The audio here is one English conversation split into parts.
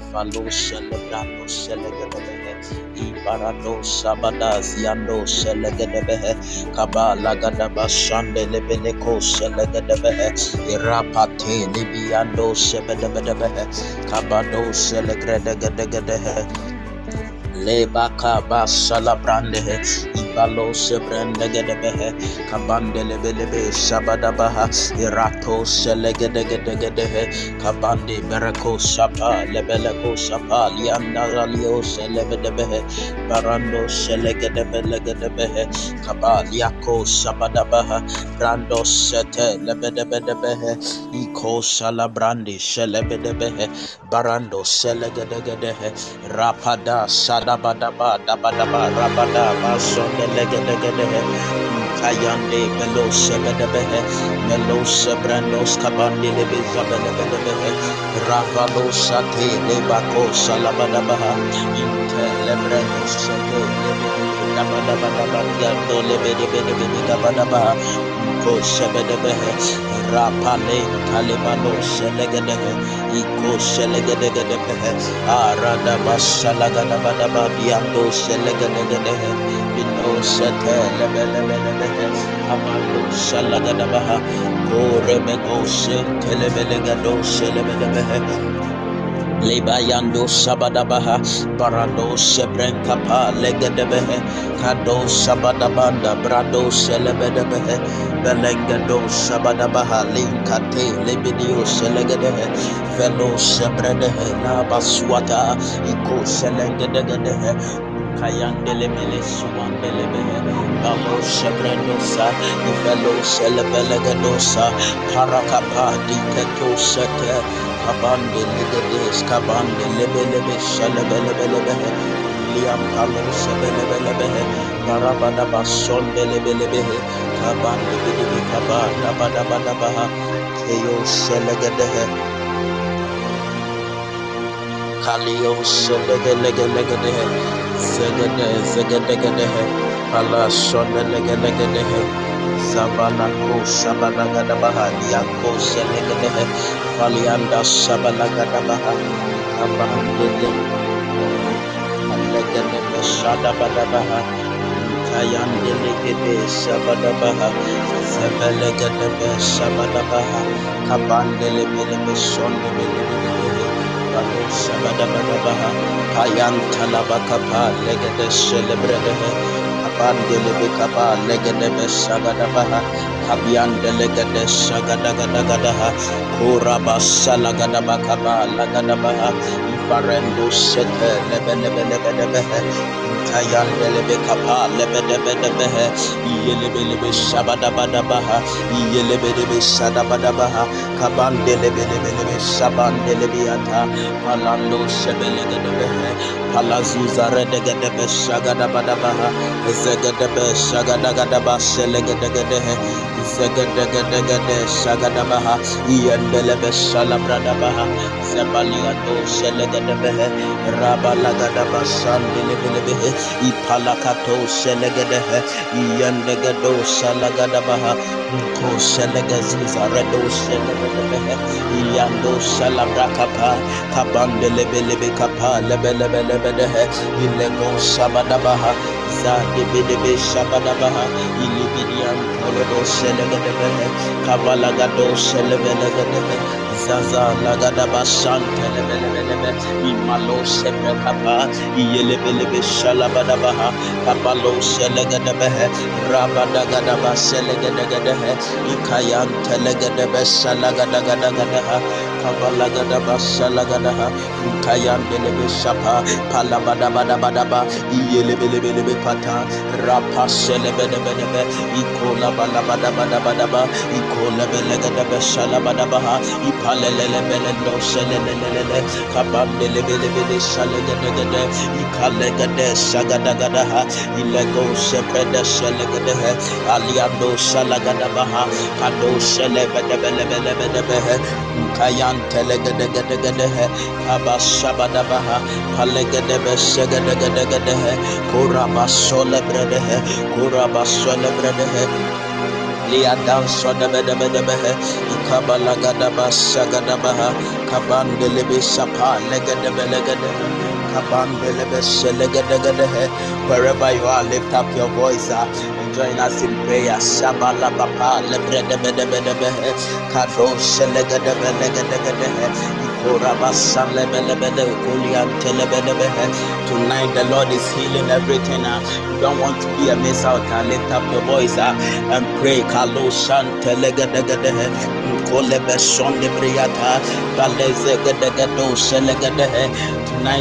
Ifalo Celebrando Selegedebehe, Ibarado Sabada Ziando Selegedebehe, Kabala Gadaba Sandelebeleko Selegedebehe, Irapate Libiando Sebedebedebehe, Kabado Selegredegedegedehe, Lebaka basala brandehe ibalo sebrende gedebehe kabande lebelebe shabada baha irato selegede gede gedehe kabande bereko shapa lebeleko shapa lianda ralio selebedebehe barando selegede belegedebehe kabaliako shabada baha brando sete lebedebedebehe iko shala brandi barando selegedegedehe rapada sadabadaba dabadaba rabada basonde legedegedehe kayande melo sebedebehe melo sebrandos kabandi lebe zabelebedebehe ravalo sate lebako salabadabaha inte lebrenos sate gando lebedebedebede gabadabaha ko sebedebehe rapale talebano selegedehe iko selegedegedehe bino sete Lebayando Sabadabaha Barado Sebrenkapa Legadebehe Kado Sabadabanda Brado Selebedebehe Belengado Sabadabaha Linkate Lebidio Selegadehe Velo Sebredehe Nabaswata Iko Selegadehe Kayandele mele Kabande lebelebe selebelebelebehe Liam Zegede zegedegede Pala sonelegelegede Zabana ko sabalagada baha Yako selegede Falianda sabalagada baha Abandele Alegede Shada badabaha Kayandele gede sabadabaha Zebelegede sabadabaha Shabadabadabaha, Payan Talabakapa, Legade Celebredehe, Abandele Bekapa, Legade Sagadabaha, Kabian Delegade Sagadagadaha, Kuraba Salagadabakaba, Lagadabaha, Ifarendo Sete, Lebelebelebedebehe, Kayan Delebe Kapa, Lebedebedebehe, Yelebelebe Shabadabadabaha, Yelebelebe Sadabadabaha, Kaban Delebelebelebe Shaban Delebiata, Palando Sebelegedebehe, Palazuza Redegedebe Shagadabadabaha, Zegedebe Shagadagadaba Selegedegedehe, Zegedegedegede Shagadabaha, Yendelebe Shalabradabaha, Zebaliato Selegedebehe, Rabalagadaba Sandelebelebehe, Ipalakato Selegedehe, Yendegedo Salagadabaha, Ko Selegaziza Redo Selegedebehe, Yando Salabrakapa, Kabandelebelebe Kapa, Lebelebelebedehe, Ilego Sabadabaha, Zadebedebe Shabadabaha, Ilibidian Torodo Selegedebehe, Kabalagado Selebelegedehe, Zaza Lagadaba Santelebelebelebe, Imalo Sebrekapa, Iyelebelebe Shalabadabaha, Kabalo Selegedebehe, Rabadagadaba Selegedegedehe, Ikayan Telegedebe Salagadagadaha, Kabalagadaba Salagadaha, Kayan Delebe Shapa, Pata, Telegedegedegede, Kabashabadabaha, Palegedebe Segedegedegede, Kurabasole Bredehe, Kurabasole Bredehe, Lia down soda beda beda behe. Ikabala gada basa gada baha. Kabandele be sapa legede Wherever you are, lift up your voice. Uh, and join us in prayer. Shabala bapa lebrede bede bede behe. Kado selegede belegede gede he. Tonight the Lord is healing everything. Uh. You don't want to be a miss out. Uh. Lift up your voice uh, and pray. Kalo shante legedegedehe. Kolebe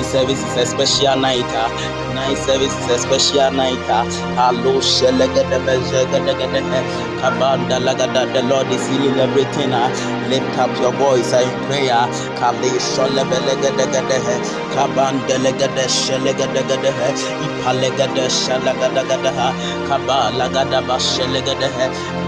service is a special night. Uh. Tonight service is a special night. Hello. Kabanda lagada. The Lord is healing everything. Uh. Lift up your voice in prayer. Shelegadehe.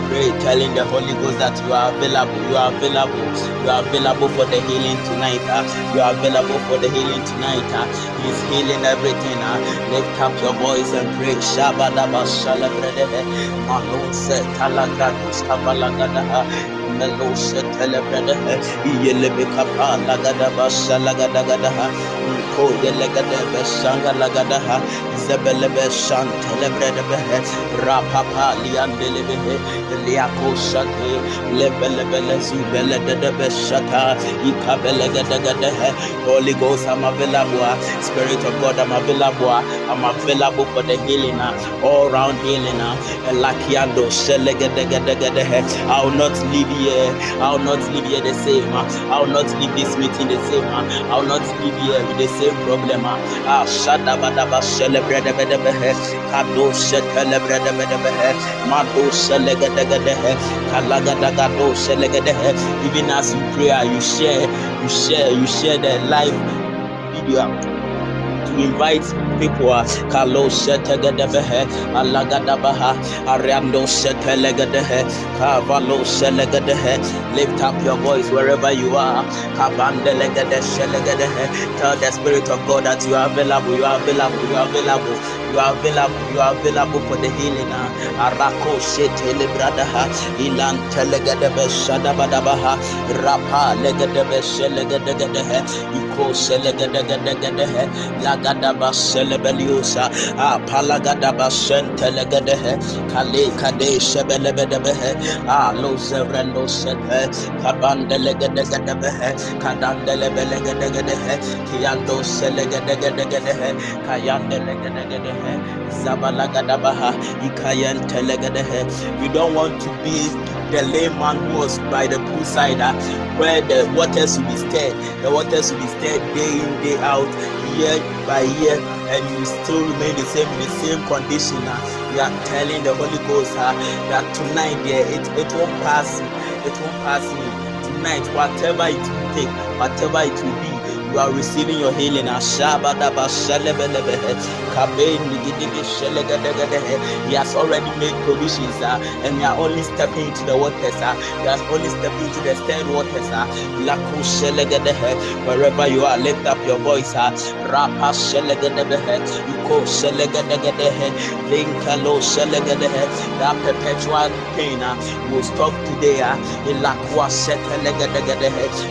Pray, telling the Holy Ghost that you are available, you are available, you are available for the healing tonight. Uh, you are available for the healing tonight. Uh, He's healing everything. Uh, lift up your voice and pray. Shabadaba Shalabredehe, Malon Set Talagadus Kabalagadaha meloshe Holy Ghost I'm available. Spirit of God I'm available. I'm available for the healing all round healing. I will not leave here. I will not leave here the same. Ah. I will not leave this meeting the same. Ah. I will not leave here with the same problem. Ah, ah shada bada ba celebrate the bede behe. Kado shetele brede bede behe. Mado selega dega dehe. Kalaga daga do selega dehe. Even as you pray, you share, you share, you share the live video invite people. Uh, Kalo setegedebehe, alagadabaha, ariando setelegedehe, kavalo selegedehe. Lift up your voice wherever you are. Kabandelegede selegedehe. Tell the Spirit of God that you are available, you are available, you are available, you are available, you are available for the healing. Uh. Arako setelebradaha, ilan telegedebe shadabadabaha, rapa legedebe selegedegedehe, iko selegedegedegedehe, lagadaba selebeliusa a palagadaba sentelegedehe kale kade sebelebedebehe a lo zevrendo sete kabandelegedegedebehe kadandelebelegedegedehe kiyando selegedegedegedehe kayandelegedegedehe zabalagadabaha ikayentelegedehe you don't want to be the layman who was by the poolside uh, where the waters will be stirred. The waters will be stirred day in day out year by year and you still remain the same in the same condition uh, we are telling the holy ghost uh, that tonight yeah, it, it won't pass me it won't pass me tonight whatever it will take whatever it will be you are receiving your healing. He has already made provisions uh, and we are only stepping into the waters. Uh, we are only stepping into the stirred waters. Uh, Wherever you are, lift up your voice. Uh. That perpetual pain uh, will stop today. Uh,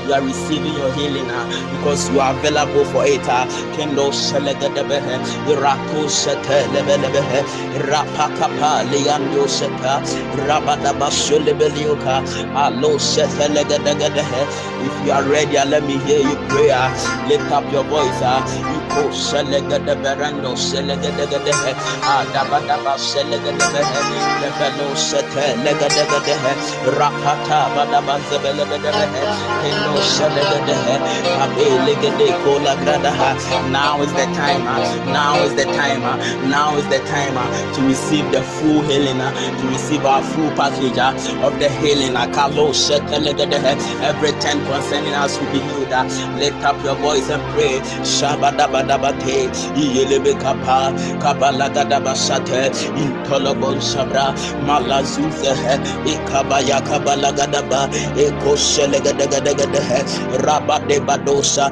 you are receiving your healing uh, because you are available for it. Uh, Kendo Selegadebehe, Irako Sete Lebelebehe, Rapakapa, Leando Seta, Rabadaba Sulebelioka, Alo Sete Legadegadehe. If you are ready, uh, let me hear you pray. Uh, lift up your voice. Iko Selegadeberando Selegadegadehe, Adabadaba Selegadebehe, Lebelo Sete Legadegadehe, Rapata Badaba Zebelebedehe, Kendo Selegadehe, Abe now is the time. Ah. Now is the time. Ah. Now is the time ah, to receive the full healing, to receive our full package of the healing. Everything concerning us will be healed. Lift up your voice and pray. Shabadabadabate, Yelebe Kapa, Kabalagadabasate, Intolobon shabra. Malazuze, Ikabaya Kabalagadaba, Eko Shelegadagadaga, Rabade Badosa.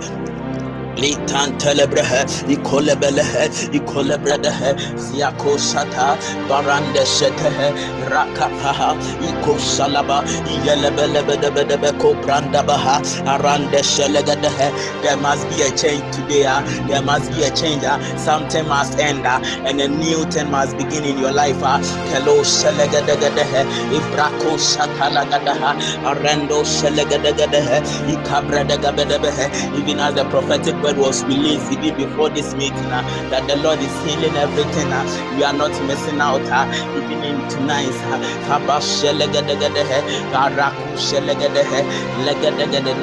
Litan telebrehe, ikolebelehe, ikolebredehe, ziako shata, barande shetehe, rakapaha, iko salaba, iyelebelebedebedebe ko brandabaha, arande shelegedehe. There must be a change today. Uh, there must be a change. Uh, something must end, uh, and a new thing must begin in your life. Uh, Kelo shelegedegedehe, ibrako shatalagadaha, arendo shelegedegedehe, ikabredegabedebehe. Even as the prophetic word was released even before this meeting uh, that the Lord is healing everything. Uh, we are not missing out uh, even in tonight. Uh,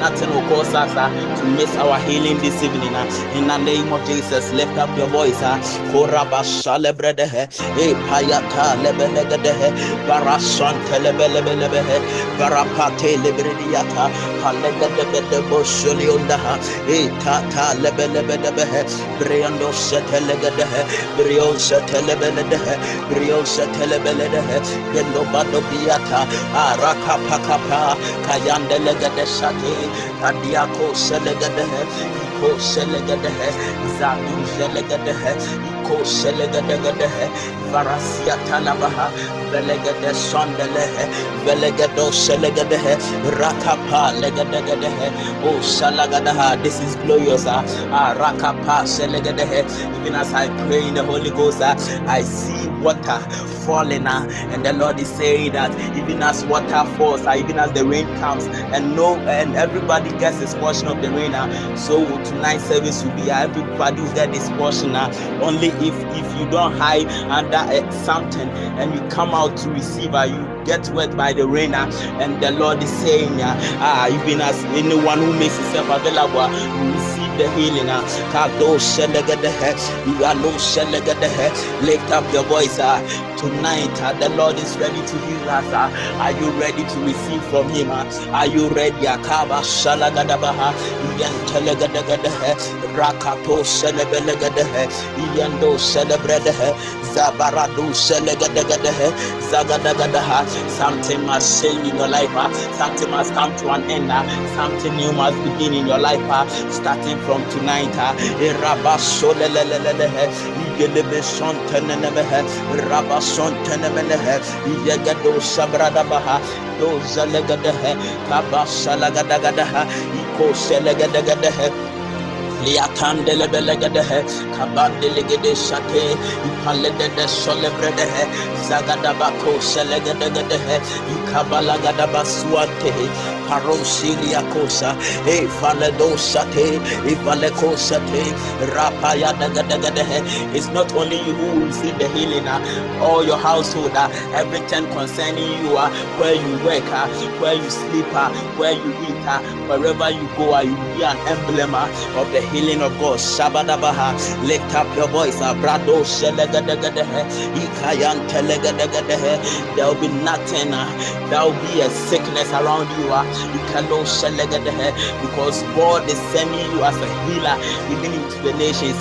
Nothing will cause us uh, to miss our healing this evening. Uh, in the name of Jesus, lift up your voice. Uh, E Telebelebelebehe, Barapate Lebrediata, Palegedebede Bosholiundaha, E Tata lebelebedebehe briando setelegedehe brio setelebeledehe brio setelebeledehe gendo bado biata. Araka pakapa kayande legede sate adiako selegedehe ko selegedehe zadu selegedehe ko selegedehe varasia talabaha belegede sondelehe belegedo selegedehe rakapa salagadaha this is glorious uh, uh, rakapa selegedehe even as I pray in the Holy Ghost uh, I see water falling uh, and the Lord is saying that even as water falls uh, even as the rain comes and no and everybody gets his portion of the rain so tonight's service will be everybody will get this portion uh, only if if you don't hide under uh, something and you come out to receive uh, you get wet by the rain uh, and the Lord is saying uh, uh, even as anyone who makes himself available uh, receive the healing uh, lift up your voice uh, tonight uh, the Lord is ready to heal us are you ready to receive from him are you ready? Akaba shalagadabaha yantelegadagadeh rakato selebelegadeh yando celebredehe zabaradu selegadagadehe zagadagadaha. Something must change in your life something must come to an end something new must begin in your life starting from tonight sontenenemehe, rabasontenemenehe, iyegado sabradabaha, dozalegadehe, kabasalagadagadaha, ikoselegadagadeh liatandele belegedehe kabandelegede shate ipaledede solebredehe zagadabako selegedegedehe ikabalagadabazuante parosilia kosa e valedosate e valekosate rapaya it's not only you who will receive the healing uh, all your household uh, everything concerning you uh, where you work uh, where you sleep uh, where you eat uh, wherever you go you be an emblem of the healing of God. Shabadabaha. Lift up your voice. Telegadegadehe. There will be nothing. There will be a sickness around you. Because God is sending you as a healer even into the nations.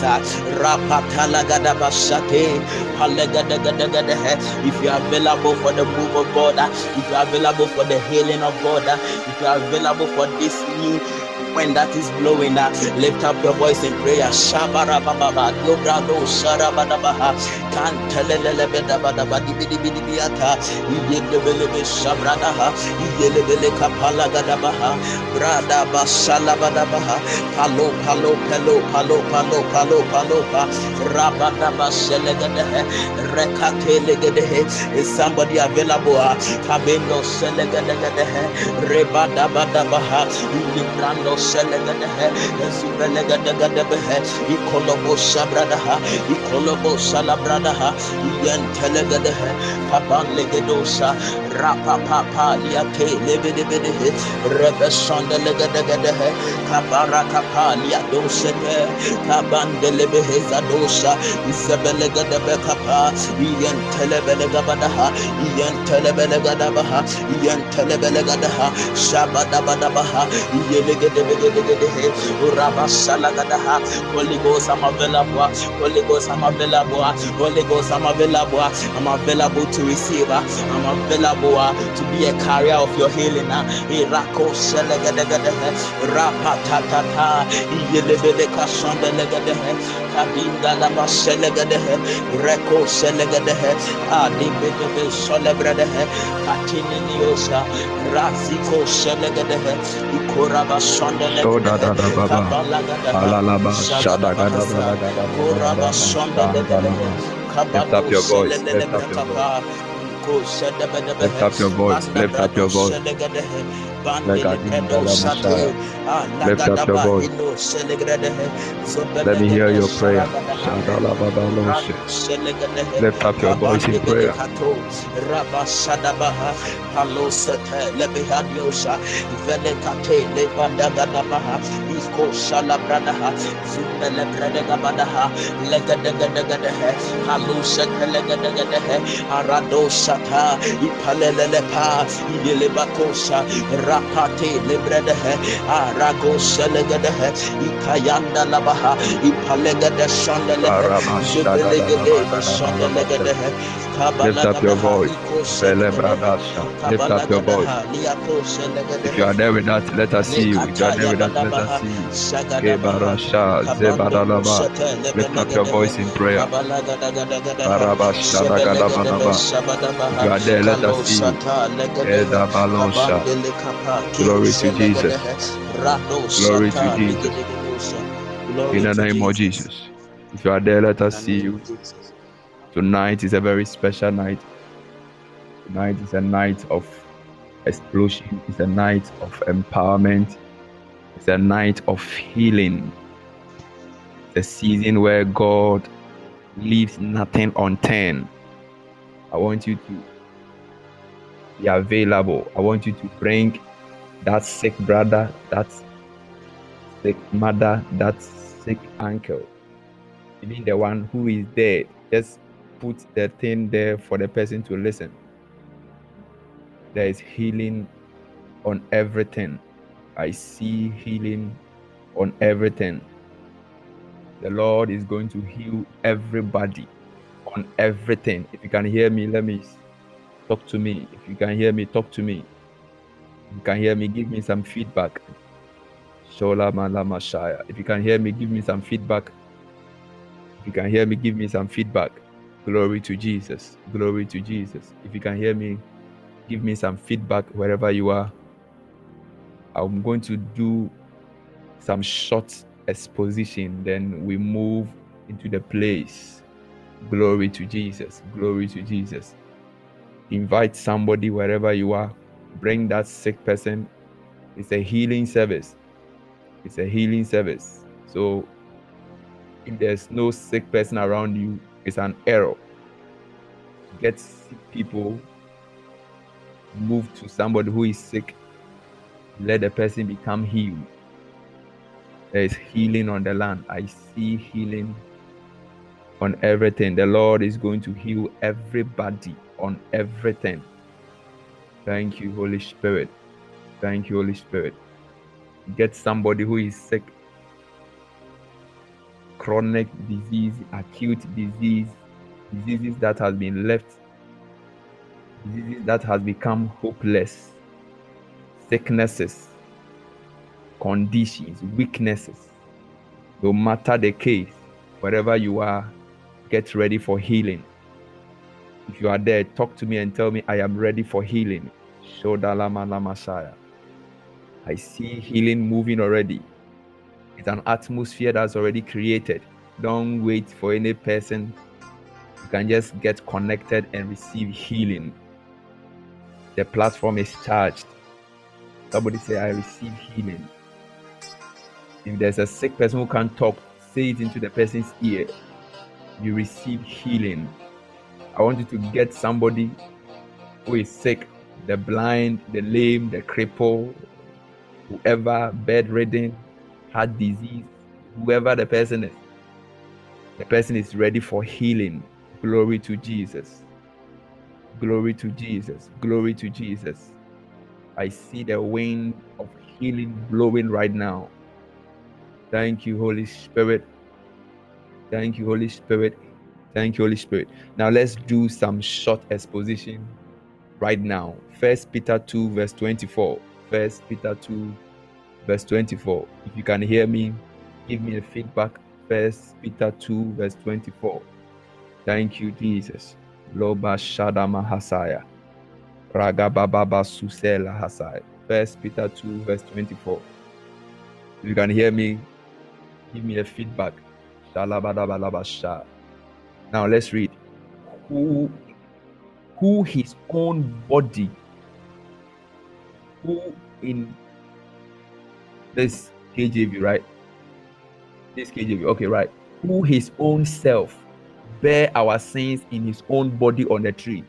Rapatalagadabashate. If you are available for the move of God, uh, if you are available for the healing of God, uh, if you are available for this new when that is blowing lift up your voice in prayer. Shabara baba dobrado sharabada baha kan telelele beda bada badi bidi bidi biata yedebele be shabrada ha yedebele kapala gada baha brada basala bada baha palo palo palo palo palo palo palo pa rabada basele gada he rekate legede he is somebody available? Ah, Kabendo sele gada gada he rebada bada baha librando selegadehe zubelegadegadebehe ikolobo sabradaha ikolobo salabradaha yentelegadehe kabanlegedosa rapapapa liate lebedebedehe rebesondelegadegadehe kabarakapa liadosete kabandelebehe zadosa izebelegadebekapa yentelebelegadabadaha yentelebelegadaba yentelebelegadaba shabadabadabaha yelegedebe Holy Ghost, I'm available. Holy Ghost, I'm available. Holy Ghost, I'm available. I'm available to receive. I'm available Yeshua to be a carrier of your healing. Irako selegadegade, rapatatata, yelebeleka sondelegade, kabinda laba selegade, reko selegade, adibebe solebrade, katiniosa, rafiko selegade, ikoraba sondelegade, kabalagada, shadagada, koraba sondelegade, kabalo selegade, Lift up your voice. Lift up your voice. Ah, Lift up your voice. Let me hear your prayer. Lift up your voice in prayer. Let me have your shot. Velekate lebadagadabaha. Iko shalabradaha. Zumele bradagabadaha. Legadagadagadeh. Halusete legadagadehe. Arado shata. Ipalelelepa. Idelebakosha rapate lebredehe arago selegedehe ikayanda labaha ipalegede shandelehe zubelegede shandelegedehe Lift up your voice. Lift up your voice. If you are there with us, let us see you. If you are there with us, let us see you. Lift up your voice in prayer. If you are there, let us see you. Glory to Jesus. Glory to Jesus. In the name of Jesus. If you are there, let us see you. Tonight is a very special night. Tonight is a night of explosion. It's a night of empowerment. It's a night of healing. It's a season where God leaves nothing unturned. I want you to be available. I want you to bring that sick brother, that sick mother, that sick uncle, even the one who is dead. Just put the thing there for the person to listen. There is healing on everything. I see healing on everything. The Lord is going to heal everybody on everything. If you can hear me, let me Talk to me. If you can hear me, talk to me. If you can hear me, give me some feedback. Shola Malama Shaya. If you can hear me, give me some feedback. If you can hear me, give me some feedback. Glory to Jesus. Glory to Jesus. If you can hear me, give me some feedback wherever you are. I'm going to do some short exposition, then we move into the place. Glory to Jesus. Glory to Jesus invite somebody wherever you are bring that sick person it's a healing service it's a healing service so if there's no sick person around you it's an error get sick people move to somebody who is sick let the person become healed there is healing on the land i see healing on everything the lord is going to heal everybody on everything. Thank you, Holy Spirit. Thank you, Holy Spirit. Get somebody who is sick, chronic disease, acute disease, diseases that has been left, diseases that has become hopeless, sicknesses, conditions, weaknesses. No matter the case, wherever you are, get ready for healing. If you are there, talk to me and tell me I am ready for healing. Shodalama. I see healing moving already. It's an atmosphere that's already created. Don't wait for any person. You can just get connected and receive healing. The platform is charged. Somebody say, I receive healing. If there's a sick person who can't talk, say it into the person's ear. You receive healing. I want you to get somebody who is sick, the blind, the lame, the cripple, whoever bedridden, heart disease, whoever the person is. The person is ready for healing. Glory to Jesus. Glory to Jesus. Glory to Jesus. I see the wind of healing blowing right now. Thank you, Holy Spirit. Thank you, Holy Spirit. Thank you, Holy Spirit. Now let's do some short exposition right now. First Peter 2, verse 24. First Peter 2, verse 24. If you can hear me, give me a feedback. First Peter 2, verse 24. Thank you, Jesus. Loba Shadama Hasaya. Ragababa Susela Hasaya. First Peter 2, verse 24. If you can hear me, give me a feedback. Now let's read. Who who his own body, who in this KJV, right? This KJV, okay, right? Who his own self bear our sins in his own body on the tree,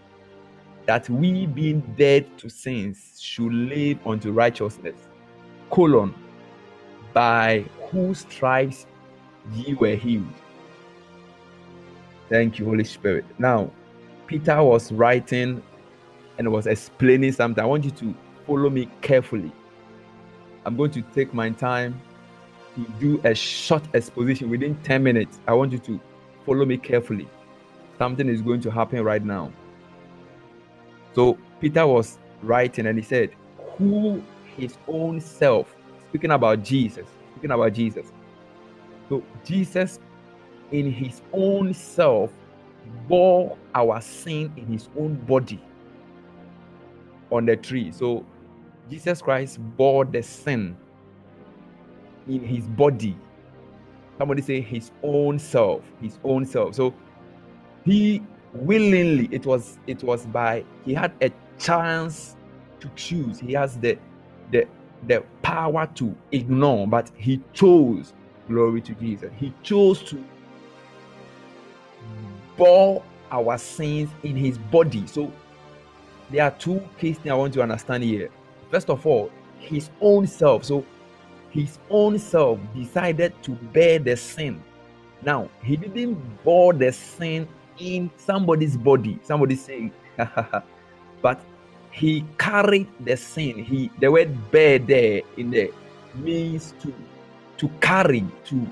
that we being dead to sins should live unto righteousness. Colon, by whose stripes ye were healed. Thank you, Holy Spirit. Now, Peter was writing and was explaining something. I want you to follow me carefully. I'm going to take my time to do a short exposition within 10 minutes. I want you to follow me carefully. Something is going to happen right now. So, Peter was writing and he said, Who his own self, speaking about Jesus, speaking about Jesus. So, Jesus in his own self bore our sin in his own body on the tree. So Jesus Christ bore the sin in his body. Somebody say his own self, his own self. So he willingly, it was it was by he had a chance to choose. He has the the the power to ignore, but he chose. Glory to Jesus. He chose to bore our sins in his body. So there are two things I want you to understand here. First of all, his own self. So his own self decided to bear the sin. Now, he didn't bear the sin in somebody's body. Somebody say, but he carried the sin. He the word bear there in there means to to carry, to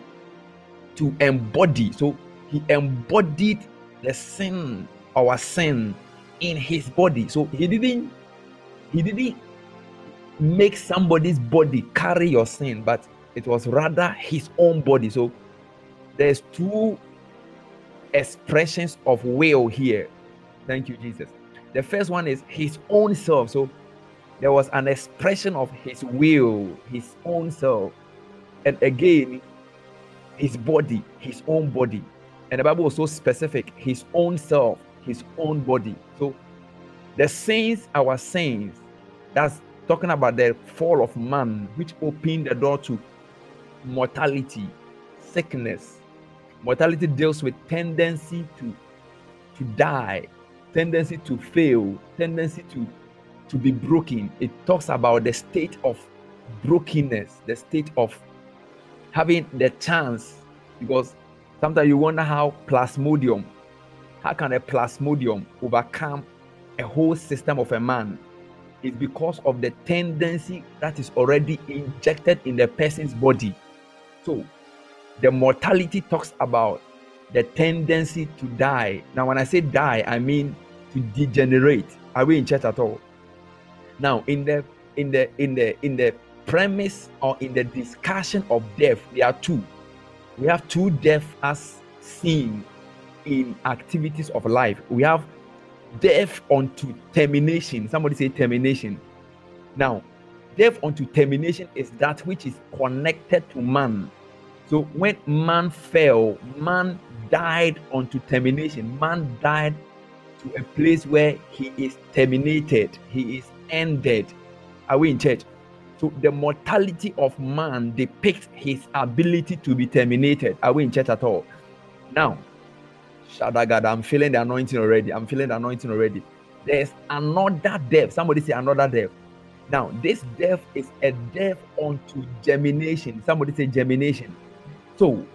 to embody. So he embodied the sin, our sin, in his body. So he didn't he didn't make somebody's body carry your sin, but it was rather his own body. So there's two expressions of will here. Thank you, Jesus. The first one is his own self. So there was an expression of his will, his own self. And again, his body, his own body. And the Bible was so specific his own self, his own body. So the saints, our saints, that's talking about the fall of man, which opened the door to mortality, sickness. Mortality deals with tendency to, to die, tendency to fail, tendency to, to be broken. It talks about the state of brokenness, the state of having the chance, because Sometimes you wonder how plasmodium, how can a plasmodium overcome a whole system of a man? It's because of the tendency that is already injected in the person's body. So, the mortality talks about the tendency to die. Now, when I say die, I mean to degenerate. Are we in church at all? Now, in the in the in the in the premise or in the discussion of death, there are two we have two death as seen in activities of life. We have death unto termination. Somebody say termination. Now, death unto termination is that which is connected to man. So when man fell, man died unto termination. Man died to a place where he is terminated, he is ended. Are we in church? So the mortality of man depicts his ability to be terminated. Are we in church at all? Now, Shadagada, I'm feeling the anointing already. I'm feeling the anointing already. There's another death. Somebody say another death. Now, this death is a death unto germination. Somebody say germination. So,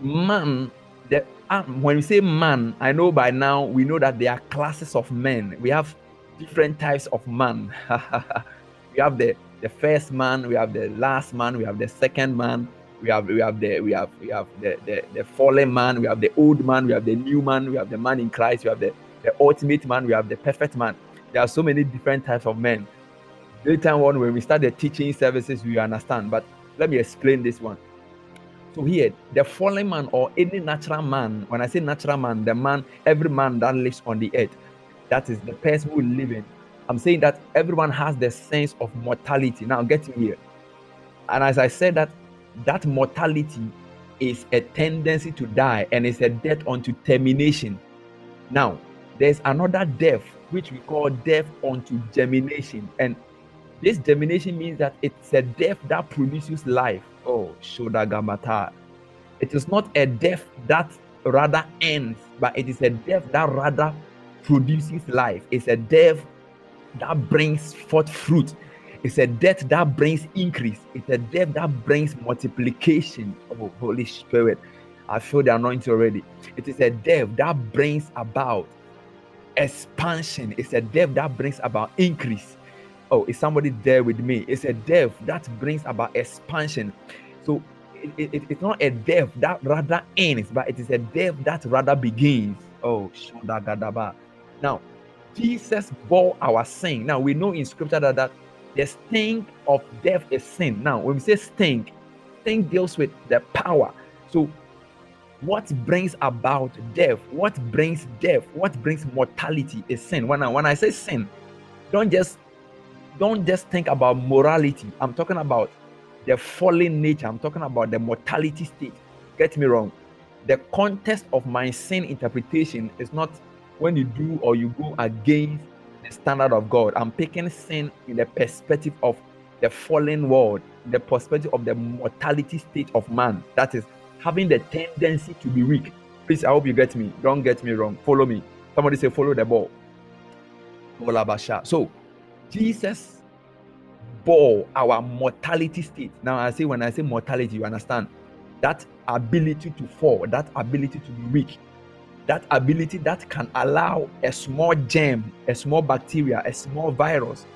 man, the, um, when we say man, I know by now we know that there are classes of men. We have different types of man. we have the the first man, we have the last man, we have the second man, we have we have the we have we have the, the, the fallen man, we have the old man, we have the new man, we have the man in Christ, we have the, the ultimate man, we have the perfect man. There are so many different types of men. Later on, when we start the teaching services, we understand. But let me explain this one. So here, the fallen man or any natural man, when I say natural man, the man, every man that lives on the earth, that is the person who living. I'm saying that everyone has the sense of mortality. Now, get here. And as I said that, that mortality is a tendency to die and it's a death unto termination. Now, there's another death which we call death unto germination. And this germination means that it's a death that produces life. Oh, Shodagamata. It is not a death that rather ends, but it is a death that rather produces life. It's a death that brings forth fruit. It's a death that brings increase. It's a death that brings multiplication. Oh, Holy Spirit. I feel the anointing already. It is a death that brings about expansion. It's a death that brings about increase. Oh, is somebody there with me? It's a death that brings about expansion. So it, it, it's not a death that rather ends, but it is a death that rather begins. Oh. Now, Jesus bore our sin. Now we know in scripture that, that the stink of death is sin. Now, when we say stink, stink deals with the power. So, what brings about death? What brings death? What brings mortality is sin. When I when I say sin, don't just don't just think about morality. I'm talking about the fallen nature. I'm talking about the mortality state. Get me wrong. The context of my sin interpretation is not when you do or you go against standard of God. I'm picking sin in the perspective of the fallen world, the perspective of the mortality state of man. That is having the tendency to be weak. Please, I hope you get me. Don't get me wrong. Follow me. Somebody say, follow the ball. So, Jesus bore our mortality state. Now, I say, when I say mortality, you understand that ability to fall, that ability to be weak, that ability that can allow a small germ, a small bacteria, a small virus,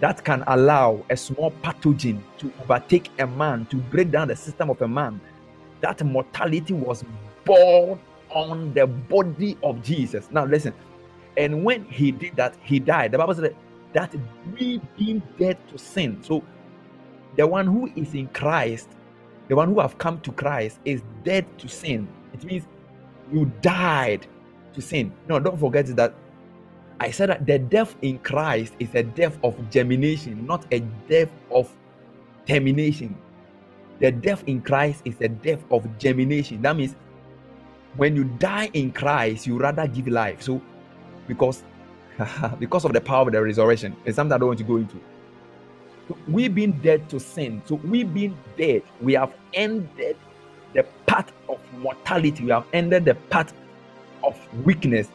that can allow a small pathogen to overtake a man, to break down the system of a man. That mortality was born on the body of Jesus. Now, listen. And when he did that, he died. The Bible said that we being dead to sin. So, the one who is in Christ, the one who have come to Christ, is dead to sin. It means you died to sin. No, don't forget that I said that the death in Christ is a death of germination, not a death of termination. The death in Christ is a death of germination. That means when you die in Christ, you rather give life. So, because because of the power of the resurrection, it's something I don't want to go into. So we've been dead to sin. So we've been dead. We have ended the path mortality. We have ended the path of weakness.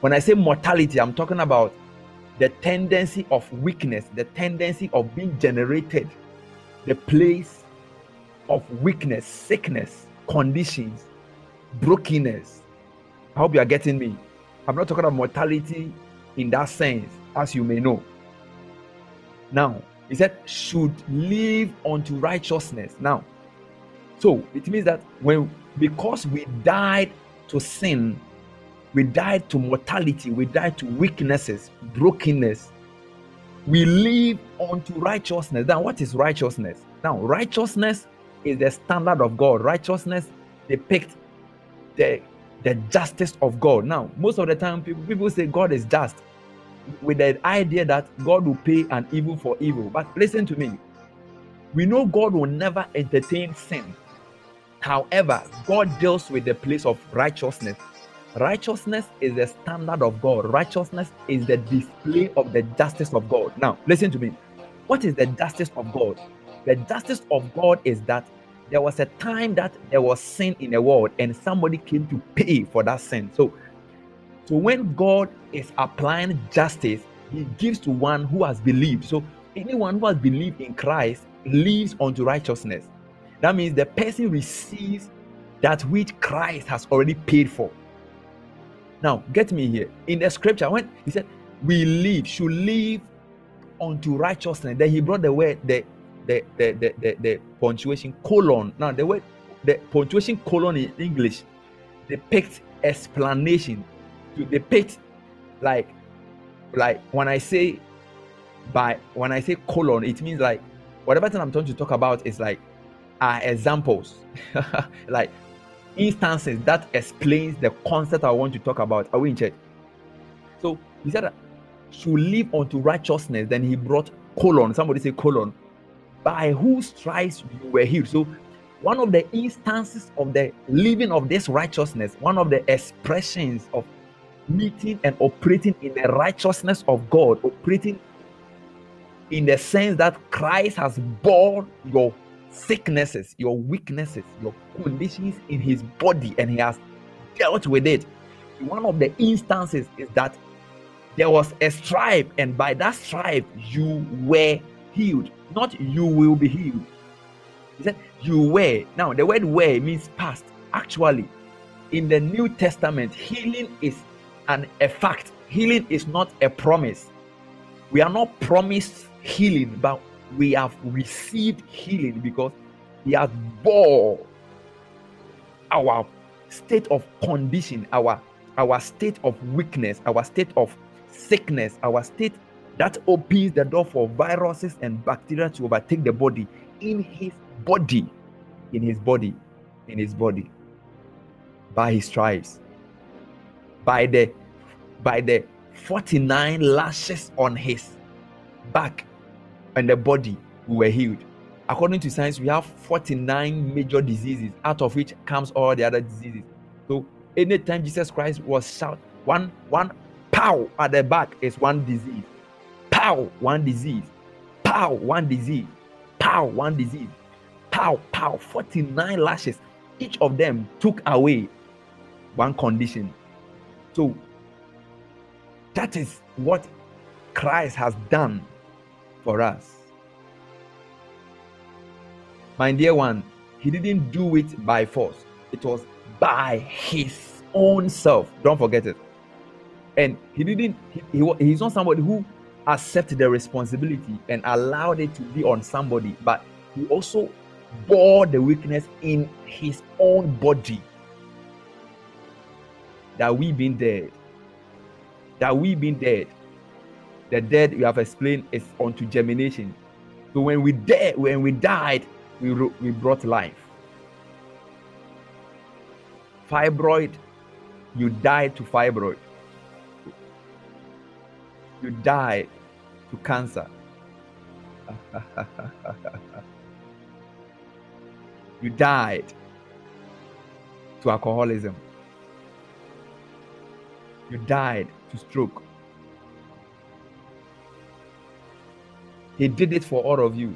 When I say mortality, I'm talking about the tendency of weakness, the tendency of being generated, the place of weakness, sickness, conditions, brokenness. I hope you are getting me. I'm not talking about mortality in that sense, as you may know. Now, he said, should live unto righteousness. Now, so it means that when because we died to sin, we died to mortality, we died to weaknesses, brokenness. We live unto righteousness. Now, what is righteousness? Now, righteousness is the standard of God. Righteousness depicts the, the justice of God. Now, most of the time, people, people say God is just with the idea that God will pay an evil for evil. But listen to me. We know God will never entertain sin. However, God deals with the place of righteousness. Righteousness is the standard of God. Righteousness is the display of the justice of God. Now, listen to me. What is the justice of God? The justice of God is that there was a time that there was sin in the world and somebody came to pay for that sin. So, so when God is applying justice, he gives to one who has believed. So anyone who has believed in Christ lives unto righteousness. That means the person receives that which Christ has already paid for. Now, get me here. In the scripture, when he said, We live, should live unto righteousness, then he brought the word, the the the the, the, the punctuation colon. Now, the word the punctuation colon in English depicts explanation to depict like like when I say by when I say colon, it means like whatever thing I'm trying to talk about is like are examples, like instances that explains the concept I want to talk about. Are we in church? So he said to live unto righteousness. Then he brought colon. Somebody say colon. By whose stripes you were healed. So one of the instances of the living of this righteousness, one of the expressions of meeting and operating in the righteousness of God, operating in the sense that Christ has borne your sicknesses, your weaknesses, your conditions in his body, and he has dealt with it. One of the instances is that there was a stripe, and by that stripe, you were healed. Not you will be healed. He said, You were. Now, the word were means past. Actually, in the New Testament, healing is an a fact. Healing is not a promise. We are not promised healing, but we have received healing because He has bore our state of condition, our our state of weakness, our state of sickness, our state that opens the door for viruses and bacteria to overtake the body in His body, in His body, in His body, by His stripes, by the by the 49 lashes on His back and the body we were healed. According to science, we have 49 major diseases, out of which comes all the other diseases. So anytime Jesus Christ was shout, one one pow at the back is one disease. Pow, one disease. Pow, one disease. Pow, one disease. Pow, pow, 49 lashes. Each of them took away one condition. So that is what Christ has done for us. My dear one, he didn't do it by force, it was by his own self. Don't forget it. And he didn't, he, he, he's not somebody who accepted the responsibility and allowed it to be on somebody, but he also bore the weakness in his own body. That we being dead, that we being dead, the dead you have explained is unto germination. So when we dead, when we died, we we brought life. Fibroid, you died to fibroid. You died to cancer. you died to alcoholism. You died to stroke. He did it for all of you.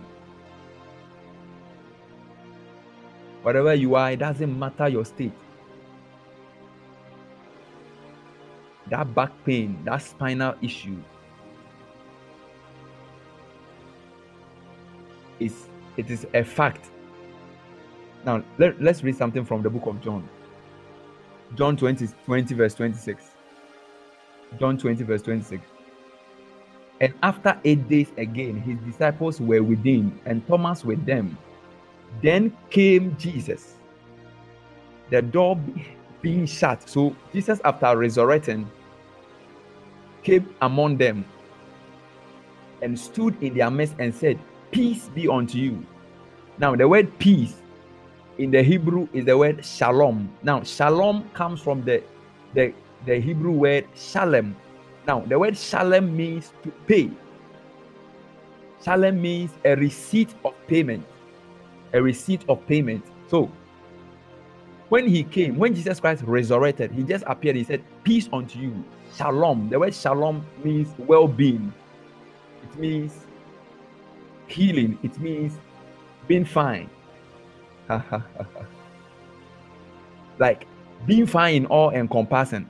Whatever you are, it doesn't matter your state. That back pain, that spinal issue is it is a fact. Now let, let's read something from the book of John. John 20, 20 verse 26. John 20 verse 26. And after eight days again, his disciples were with him, and Thomas with them. Then came Jesus, the door being shut. So Jesus, after resurrecting, came among them and stood in their midst and said, Peace be unto you. Now, the word peace in the Hebrew is the word shalom. Now, shalom comes from the, the, the Hebrew word shalem, now, the word shalem means to pay. Shalem means a receipt of payment. A receipt of payment. So, when he came, when Jesus Christ resurrected, he just appeared. He said, Peace unto you. Shalom. The word shalom means well being, it means healing, it means being fine. like being fine in all encompassing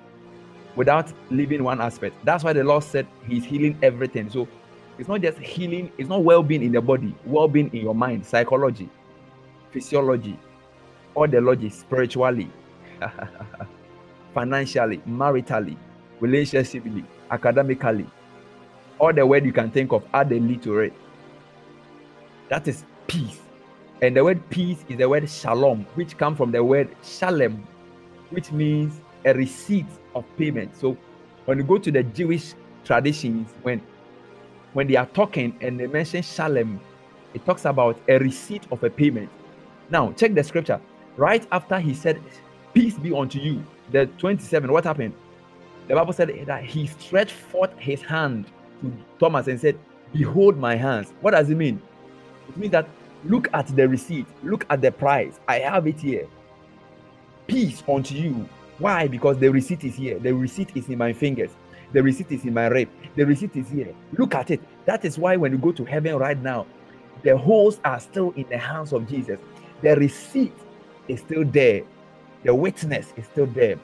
without leaving one aspect. That's why the Lord said He's healing everything. So it's not just healing, it's not well being in the body, well being in your mind, psychology, physiology, all the logic, spiritually, financially, maritally, relationshiply, academically. All the word you can think of, add a little it. That is peace. And the word peace is the word shalom, which comes from the word shalem, which means a receipt of payment. So when you go to the Jewish traditions when when they are talking and they mention Shalem, it talks about a receipt of a payment. Now check the scripture. Right after he said, Peace be unto you. The 27, what happened? The Bible said that he stretched forth his hand to Thomas and said, Behold my hands. What does it mean? It means that look at the receipt, look at the price. I have it here. Peace unto you. Why? Because the receipt is here. The receipt is in my fingers. The receipt is in my rib. The receipt is here. Look at it. That is why when you go to heaven right now, the holes are still in the hands of Jesus. The receipt is still there. The witness is still there.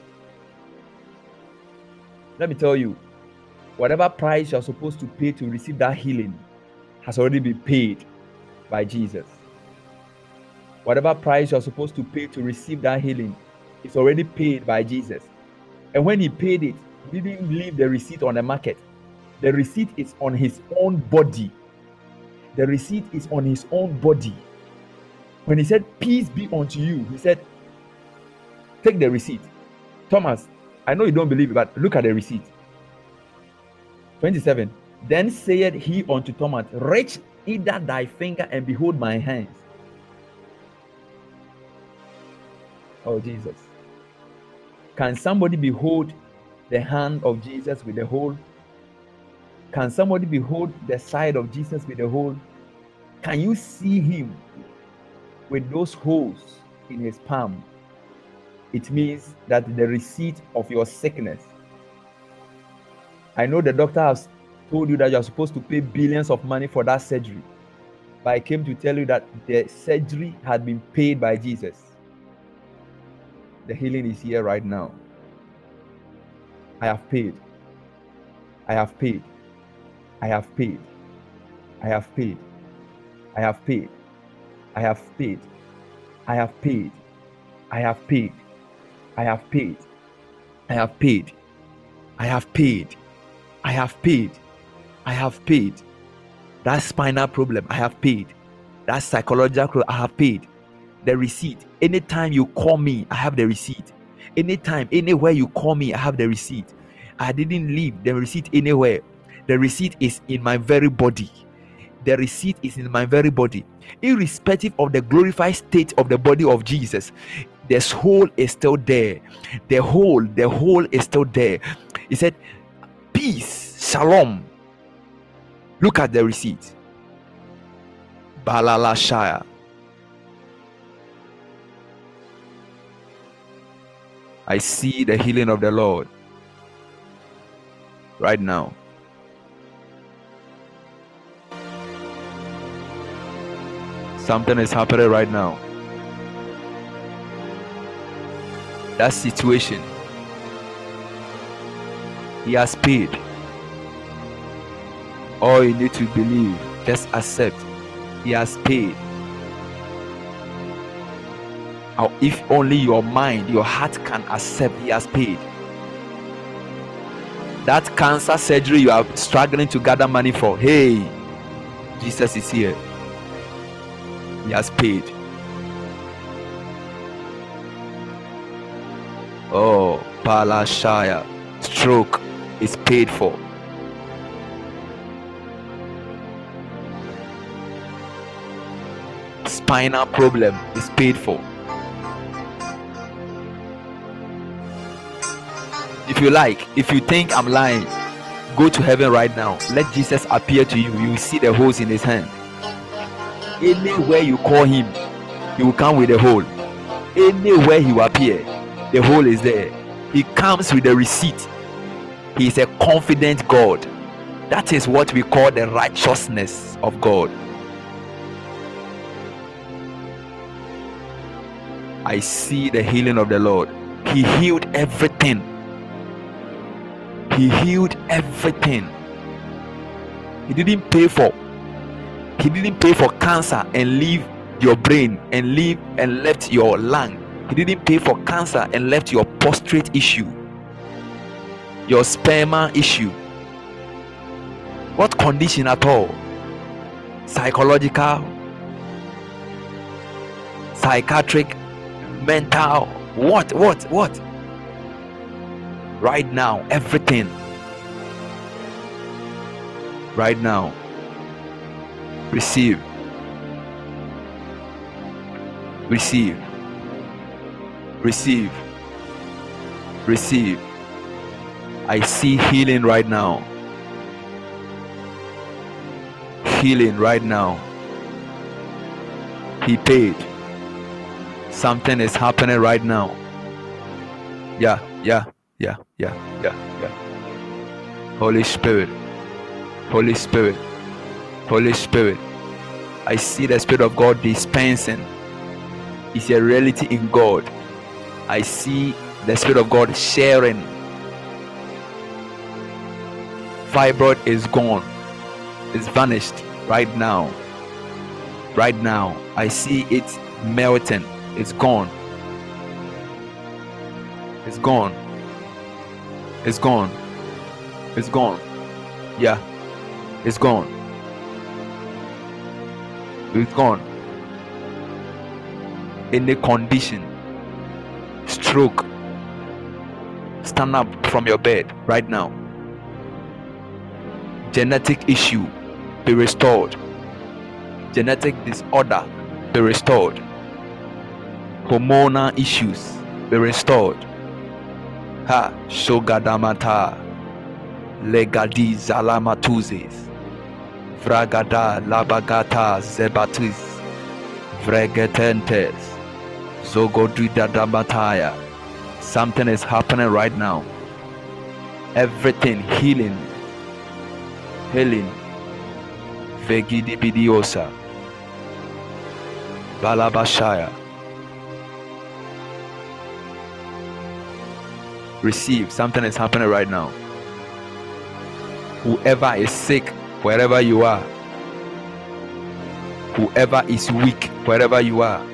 Let me tell you, whatever price you're supposed to pay to receive that healing has already been paid by Jesus. Whatever price you're supposed to pay to receive that healing is already paid by Jesus. And when he paid it, he didn't leave the receipt on the market. The receipt is on his own body. The receipt is on his own body. When he said, Peace be unto you, he said, Take the receipt. Thomas, I know you don't believe it, but look at the receipt. 27. Then said he unto Thomas, Reach either thy finger and behold my hands. Oh, Jesus. Can somebody behold the hand of Jesus with the hole? Can somebody behold the side of Jesus with the hole? Can you see him with those holes in his palm? It means that the receipt of your sickness. I know the doctor has told you that you're supposed to pay billions of money for that surgery. But I came to tell you that the surgery had been paid by Jesus. The healing is here right now. I have paid. I have paid. I have paid. I have paid. I have paid. I have paid. I have paid. I have paid. I have paid. I have paid. I have paid. I have paid. I have paid. That spinal problem, I have paid. That psychological, I have paid. The receipt. Anytime you call me, I have the receipt. Anytime, anywhere you call me, I have the receipt. I didn't leave the receipt anywhere. The receipt is in my very body. The receipt is in my very body. Irrespective of the glorified state of the body of Jesus, this hole is still there. The hole, the hole is still there. He said, Peace, shalom. Look at the receipt. Balala Balalashaya. I see the healing of the Lord right now. Something is happening right now. That situation, He has paid. All you need to believe, just accept. He has paid. If only your mind, your heart can accept, He has paid. That cancer surgery you are struggling to gather money for, hey, Jesus is here. He has paid. Oh, Palashaya, stroke is paid for. Spinal problem is paid for. If you like, if you think I'm lying, go to heaven right now. Let Jesus appear to you. You see the holes in his hand. Anywhere you call him, he will come with a hole. Anywhere he will appear, the hole is there. He comes with a receipt. He is a confident God. That is what we call the righteousness of God. I see the healing of the Lord. He healed everything. He healed everything. He didn't pay for he didn't pay for cancer and leave your brain and leave and left your lung. He didn't pay for cancer and left your prostate issue. Your sperma issue. What condition at all? Psychological, psychiatric, mental, what, what, what? Right now, everything right now. Receive. Receive. Receive. Receive. I see healing right now. Healing right now. He paid. Something is happening right now. Yeah, yeah, yeah, yeah, yeah, yeah. Holy Spirit. Holy Spirit. Holy Spirit. I see the Spirit of God dispensing. It's a reality in God. I see the Spirit of God sharing. Fibroid is gone, it's vanished right now. Right now, I see it melting, it's gone. It's gone. It's gone. It's gone. Yeah, it's gone. It's gone. In Any condition, stroke, stand up from your bed right now. Genetic issue, be restored. Genetic disorder, be restored. Hormonal issues, be restored. Ha, Shogadamata, Legadi Zalamatuzes, Vragada Labagata Zebatis, Vregetentes, Zogodridadamataya. Something is happening right now. Everything healing. Healing. Vegidibidiosa. Balabashaya. Receive. Something is happening right now. Whoever is sick, wherever you are, whoever is weak, wherever you are,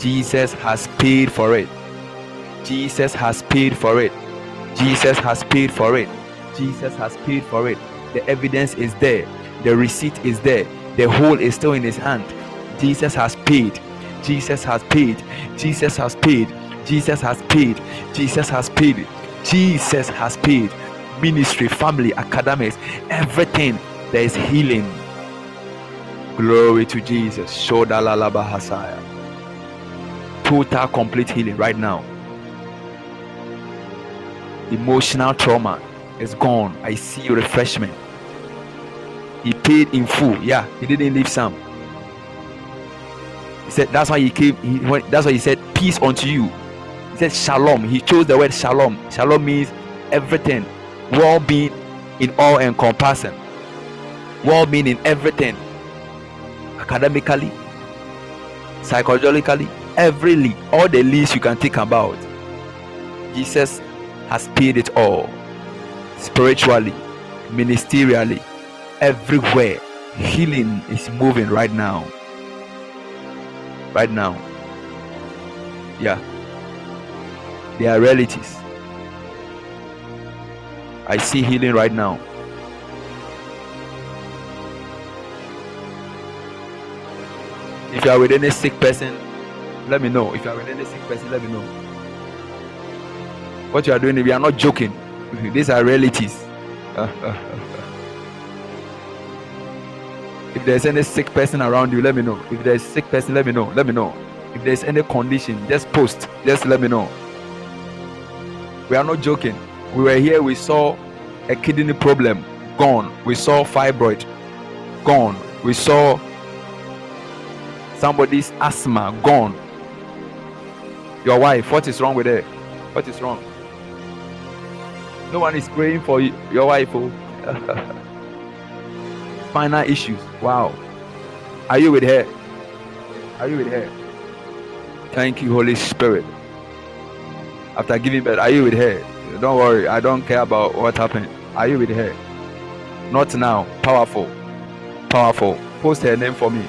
Jesus has paid for it. Jesus has paid for it. Jesus has paid for it. Jesus has paid for it. The evidence is there. The receipt is there. The hole is still in his hand. Jesus has paid. Jesus has paid. Jesus has paid. Jesus has paid. Jesus has paid. Jesus has paid. Ministry, family, academics, everything. There is healing. Glory to Jesus. Total complete healing right now emotional trauma is gone. I see refreshment. He paid in full. Yeah, he didn't leave some. He said that's why he came. He, that's why he said peace unto you. He said shalom. He chose the word shalom. Shalom means everything, well-being in all encompassing, well-being in everything, academically, psychologically, every all the least you can think about. Jesus has paid it all spiritually, ministerially, everywhere. Healing is moving right now. Right now. Yeah. They are realities. I see healing right now. If you are with any sick person, let me know. If you are with any sick person, let me know what you are doing, we are not joking. These are realities. if there's any sick person around you, let me know. If there's sick person, let me know. Let me know. If there's any condition, just post. Just let me know. We are not joking. We were here, we saw a kidney problem gone. We saw fibroid gone. We saw somebody's asthma gone. Your wife, what is wrong with her? What is wrong? No one is praying for you, your wife. Oh. Spinal issues. Wow. Are you with her? Are you with her? Thank you, Holy Spirit. After giving birth, are you with her? Don't worry. I don't care about what happened. Are you with her? Not now. Powerful. Powerful. Post her name for me.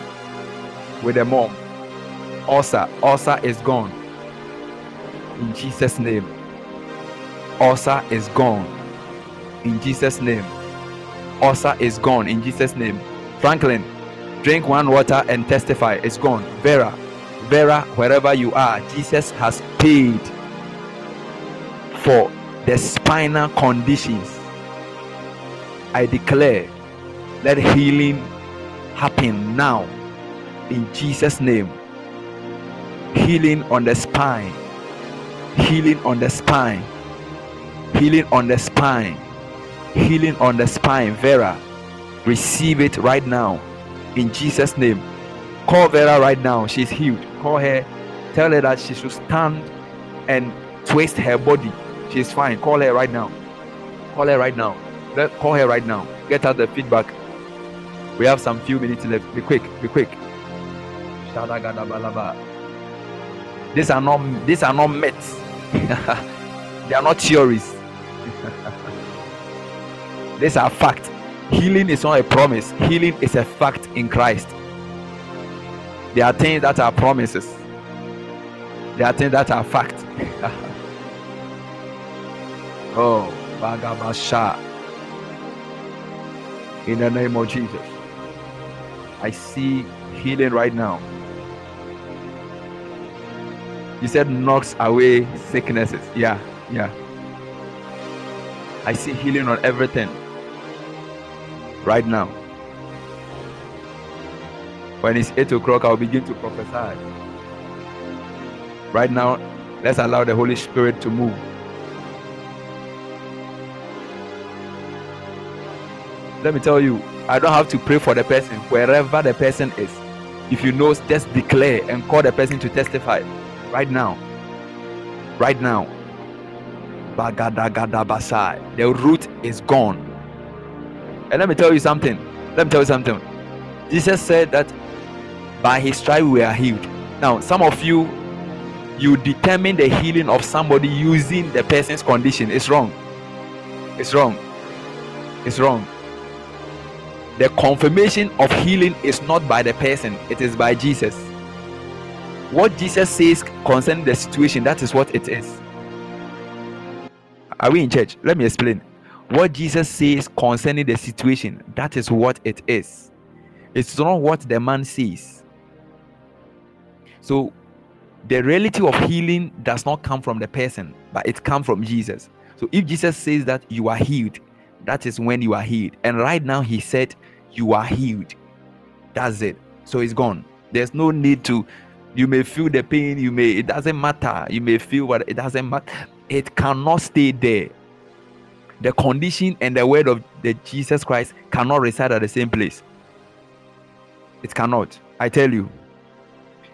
With the mom. Ulcer. Ulcer is gone. In Jesus' name ulcer is gone in Jesus' name. Ulcer is gone in Jesus' name. Franklin, drink one water and testify. It's gone. Vera, Vera, wherever you are, Jesus has paid for the spinal conditions. I declare Let healing happen now in Jesus' name. Healing on the spine, healing on the spine, healing on the spine, healing on the spine. Vera, receive it right now in Jesus' name. Call Vera right now. She's healed. Call her. Tell her that she should stand and twist her body. She's fine. Call her right now. Call her right now. Call her right now. Get her the feedback. We have some few minutes left. Be quick. Be quick. These are not these are not myths. they are not theories. these are facts. Healing is not a promise. Healing is a fact in Christ. There are things that are promises. There are things that are facts. oh, Bagabasha. In the name of Jesus. I see healing right now. You said knocks away sicknesses. Yeah, yeah. I see healing on everything right now. When it's 8 o'clock, I'll begin to prophesy. Right now, let's allow the Holy Spirit to move. Let me tell you, I don't have to pray for the person wherever the person is. If you know, just declare and call the person to testify right now. Right now. The root is gone. And let me tell you something. Let me tell you something. Jesus said that by his stripe we are healed. Now, some of you, you determine the healing of somebody using the person's condition. It's wrong. It's wrong. It's wrong the confirmation of healing is not by the person, it is by Jesus. What Jesus says concerning the situation, that is what it is. Are we in church? Let me explain. What Jesus says concerning the situation, that is what it is. It's not what the man says. So, the reality of healing does not come from the person, but it comes from Jesus. So, if Jesus says that you are healed, that is when you are healed. And right now, he said, You are healed. That's it. So it's gone. There's no need to, you may feel the pain, you may, it doesn't matter. You may feel what it doesn't matter. It cannot stay there. The condition and the word of the Jesus Christ cannot reside at the same place. It cannot. I tell you.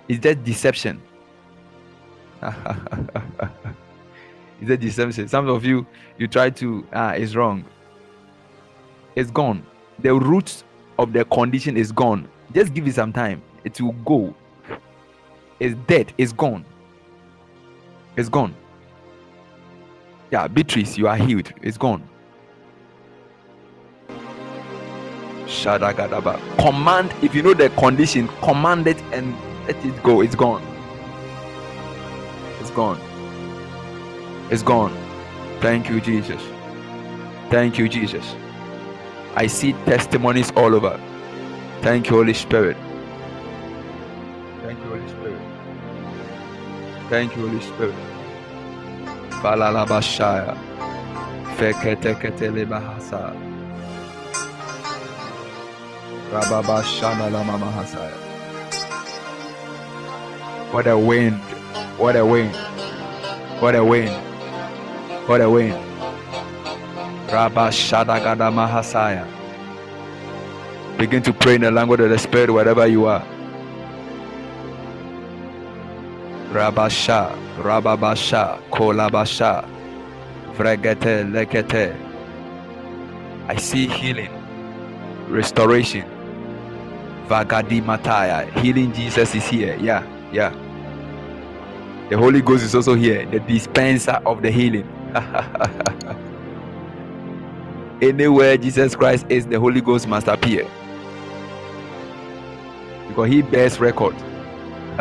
It's just deception. it's a deception. Some of you, you try to, ah, it's wrong it's gone. The roots of the condition is gone. Just give it some time. It will go. It's dead. It's gone. It's gone. Yeah, Beatrice, you are healed. It's gone. Shadagadaba. Command, if you know the condition, command it and let it go. It's gone. It's gone. It's gone. Thank you, Jesus. Thank you, Jesus. I see testimonies all over. Thank you, Holy Spirit. Thank you, Holy Spirit. Thank you, Holy Spirit. Falalabashaya. Feketeketele bahasa. Rababashana. What a wind. What a wind. What a wind. What a wind. Mahasaya. Begin to pray in the language of the Spirit wherever you are. Rabasha, Rababasha, Kolabasha, Vregete, Lekete. I see healing, restoration. Vagadi Mataya. Healing Jesus is here. Yeah, yeah. The Holy Ghost is also here, the dispenser of the healing. Anywhere Jesus Christ is, the Holy Ghost must appear. Because he bears record.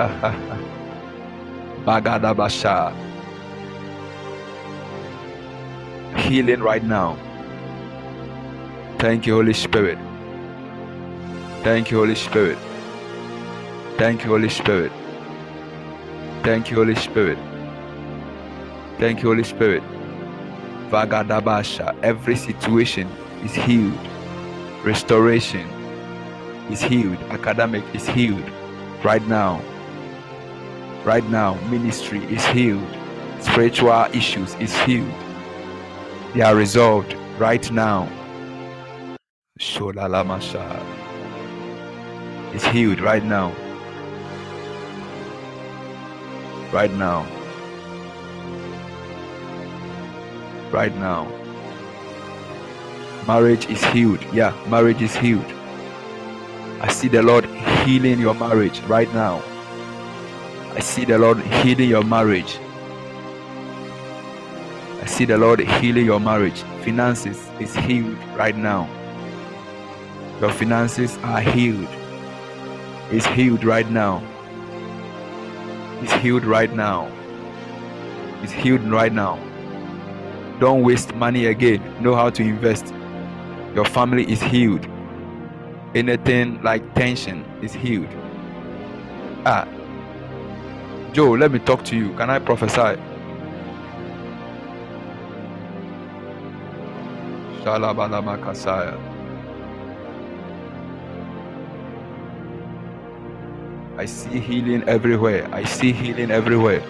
Bagadabasha. Healing right now. Thank you, Holy Spirit. Thank you, Holy Spirit. Thank you, Holy Spirit. Thank you, Holy Spirit. Thank you, Holy Spirit. Vagadabasha. Every situation is healed. restoration is healed, academic is healed right now. Right now, ministry is healed, spiritual issues is healed. They are resolved right now. Sholalamasha is healed right now. Right now. Right now. Marriage is healed. Yeah, marriage is healed. I see the Lord healing your marriage right now. I see the Lord healing your marriage. I see the Lord healing your marriage. Finances is healed right now. Your finances are healed. It's healed right now. It's healed right now. It's healed right now. Don't waste money again. Know how to invest. Your family is healed. Anything like tension is healed. Ah, Joe, let me talk to you. Can I prophesy? Kasaya. I see healing everywhere. I see healing everywhere.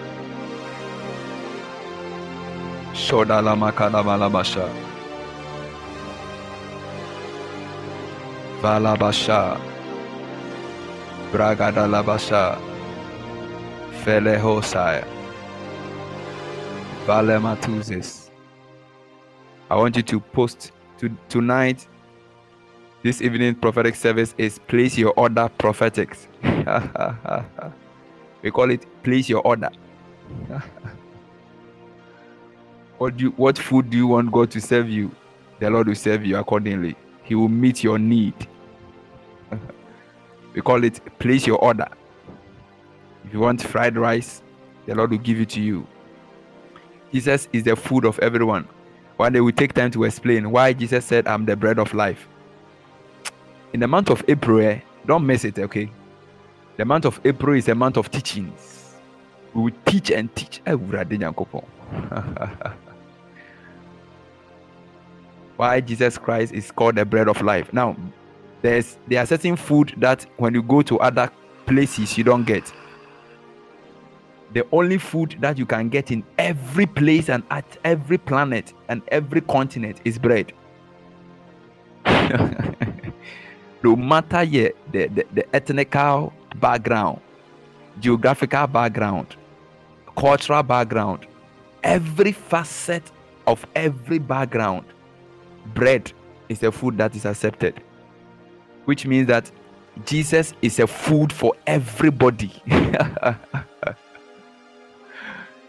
Shodalama Kalamalabasha. Valabasha. Bragadalabasha. Felehosaya. Valematuzis. I want you to post to tonight. This evening prophetic service is place your order prophetics. we call it place your order. what do you, what food do you want God to serve you? The Lord will serve you accordingly. He will meet your need. we call it place your order. If you want fried rice, the Lord will give it to you. Jesus is the food of everyone. One day we take time to explain why Jesus said, I'm the bread of life. In the month of April, eh, don't miss it, okay? The month of April is a month of teachings. We will teach and teach. why Jesus Christ is called the bread of life. Now, there's there are certain food that when you go to other places you don't get the only food that you can get in every place and at every planet and every continent is bread. no matter the, the, the ethnical background, geographical background, cultural background, every facet of every background, bread is a food that is accepted. Which means that Jesus is a food for everybody.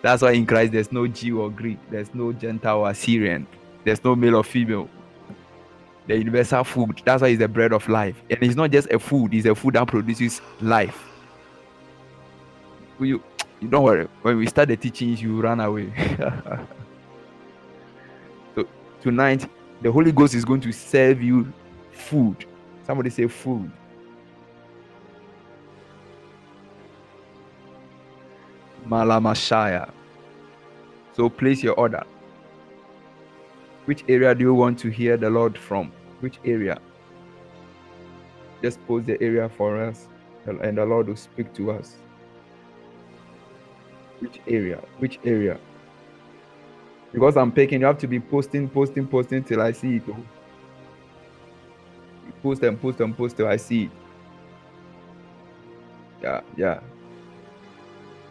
That's why in Christ there's no Jew or Greek, there's no Gentile or Syrian, there's no male or female. The universal food. That's why it's the bread of life. And it's not just a food, it's a food that produces life. You, you don't worry. When we start the teachings, you run away. so tonight, the Holy Ghost is going to serve you food. Somebody say food. Malamashaya. So place your order. Which area do you want to hear the Lord from? Which area? Just post the area for us, and the Lord will speak to us. Which area? Which area? Because I'm picking, you have to be posting, posting, posting till I see it. Post and post and post till I see it. Yeah, yeah.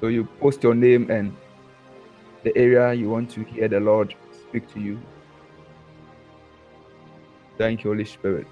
So you post your name and the area you want to hear the Lord speak to you. Thank you, Holy Spirit.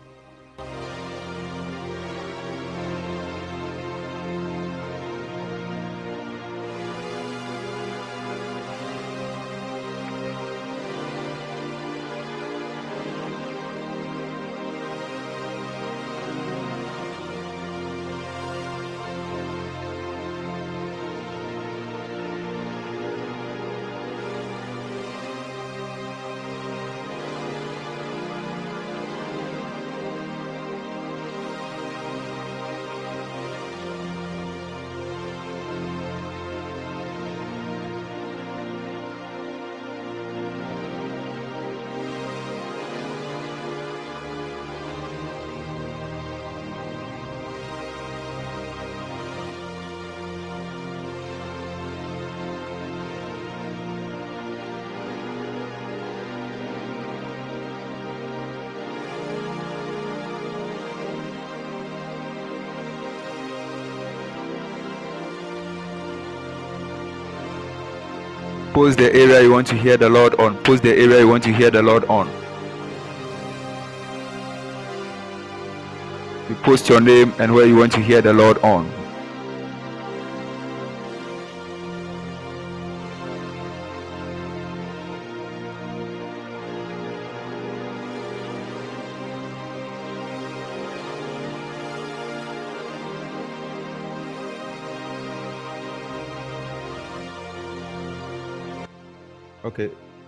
Post the area you want to hear the Lord on. Post the area you want to hear the Lord on. You post your name and where you want to hear the Lord on.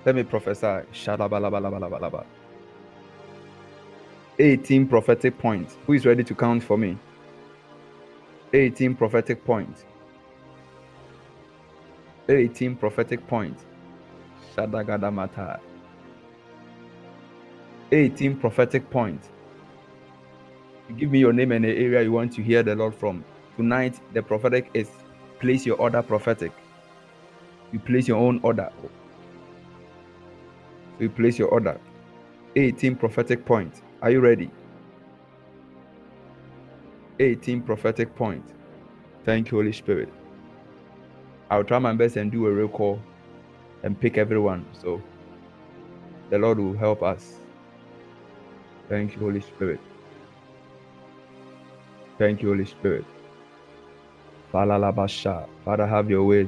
Let me prophesy. 18 prophetic points. Who is ready to count for me? 18 prophetic points. 18 prophetic points. Shadagadamata. 18 prophetic points. Give me your name and the area you want to hear the Lord from. Tonight, the prophetic is place your order prophetic. You place your own order you place your order. 18 prophetic point. Are you ready? 18 prophetic point. Thank you, Holy Spirit. I'll try my best and do a real call and pick everyone. So the Lord will help us. Thank you, Holy Spirit. Thank you, Holy Spirit. Father, have your way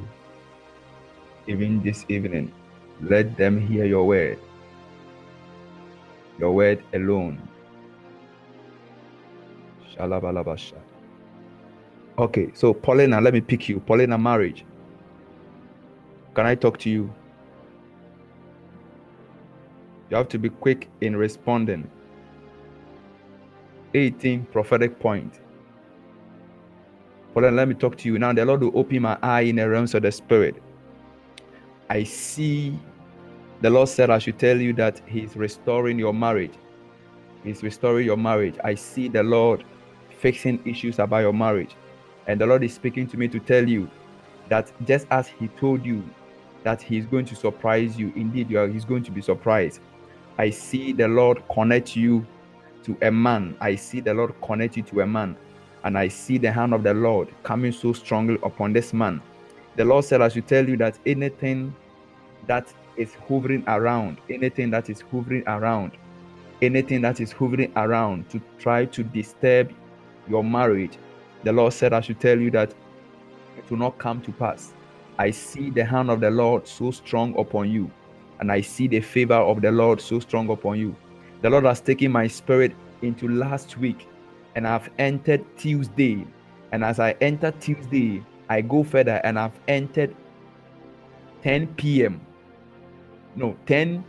even this evening. Let them hear your word. Your word alone. Shalabalabasha. Okay, so Paulina, let me pick you. Paulina, marriage. Can I talk to you? You have to be quick in responding. 18 prophetic point. Paulina, let me talk to you. Now the Lord will open my eye in the realms of the spirit. I see the Lord said, I should tell you that He's restoring your marriage. He's restoring your marriage. I see the Lord fixing issues about your marriage. And the Lord is speaking to me to tell you that just as He told you that He's going to surprise you, indeed, you are, He's going to be surprised. I see the Lord connect you to a man. I see the Lord connect you to a man. And I see the hand of the Lord coming so strongly upon this man the Lord said, I should tell you that anything that is hovering around, anything that is hovering around, anything that is hovering around to try to disturb your marriage, the Lord said, I should tell you that it will not come to pass. I see the hand of the Lord so strong upon you, and I see the favor of the Lord so strong upon you. The Lord has taken my spirit into last week, and I've entered Tuesday. And as I enter Tuesday, I go further and I've entered 10 p.m. No, 10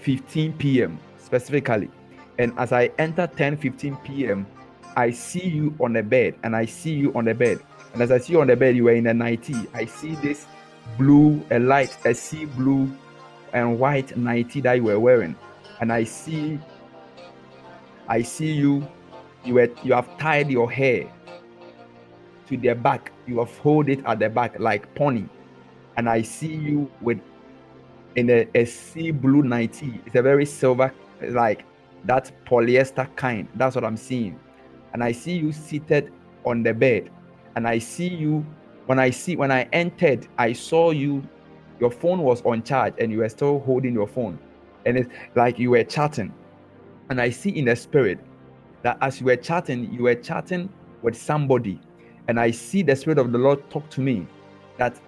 15 p.m. specifically. And as I enter 10 15 p.m., I see you on the bed and I see you on the bed. And as I see you on the bed, you were in a nightie. I see this blue, a light, a sea blue and white nightie that you were wearing. And I see, I see you, you were you have tied your hair to their back. You have hold it at the back like pony. And I see you with in a, a sea blue nightie. It's a very silver, like that polyester kind. That's what I'm seeing. And I see you seated on the bed. And I see you when I see when I entered, I saw you. Your phone was on charge and you were still holding your phone. And it's like you were chatting. And I see in the spirit that as you were chatting, you were chatting with somebody and I see the Spirit of the Lord talk to me that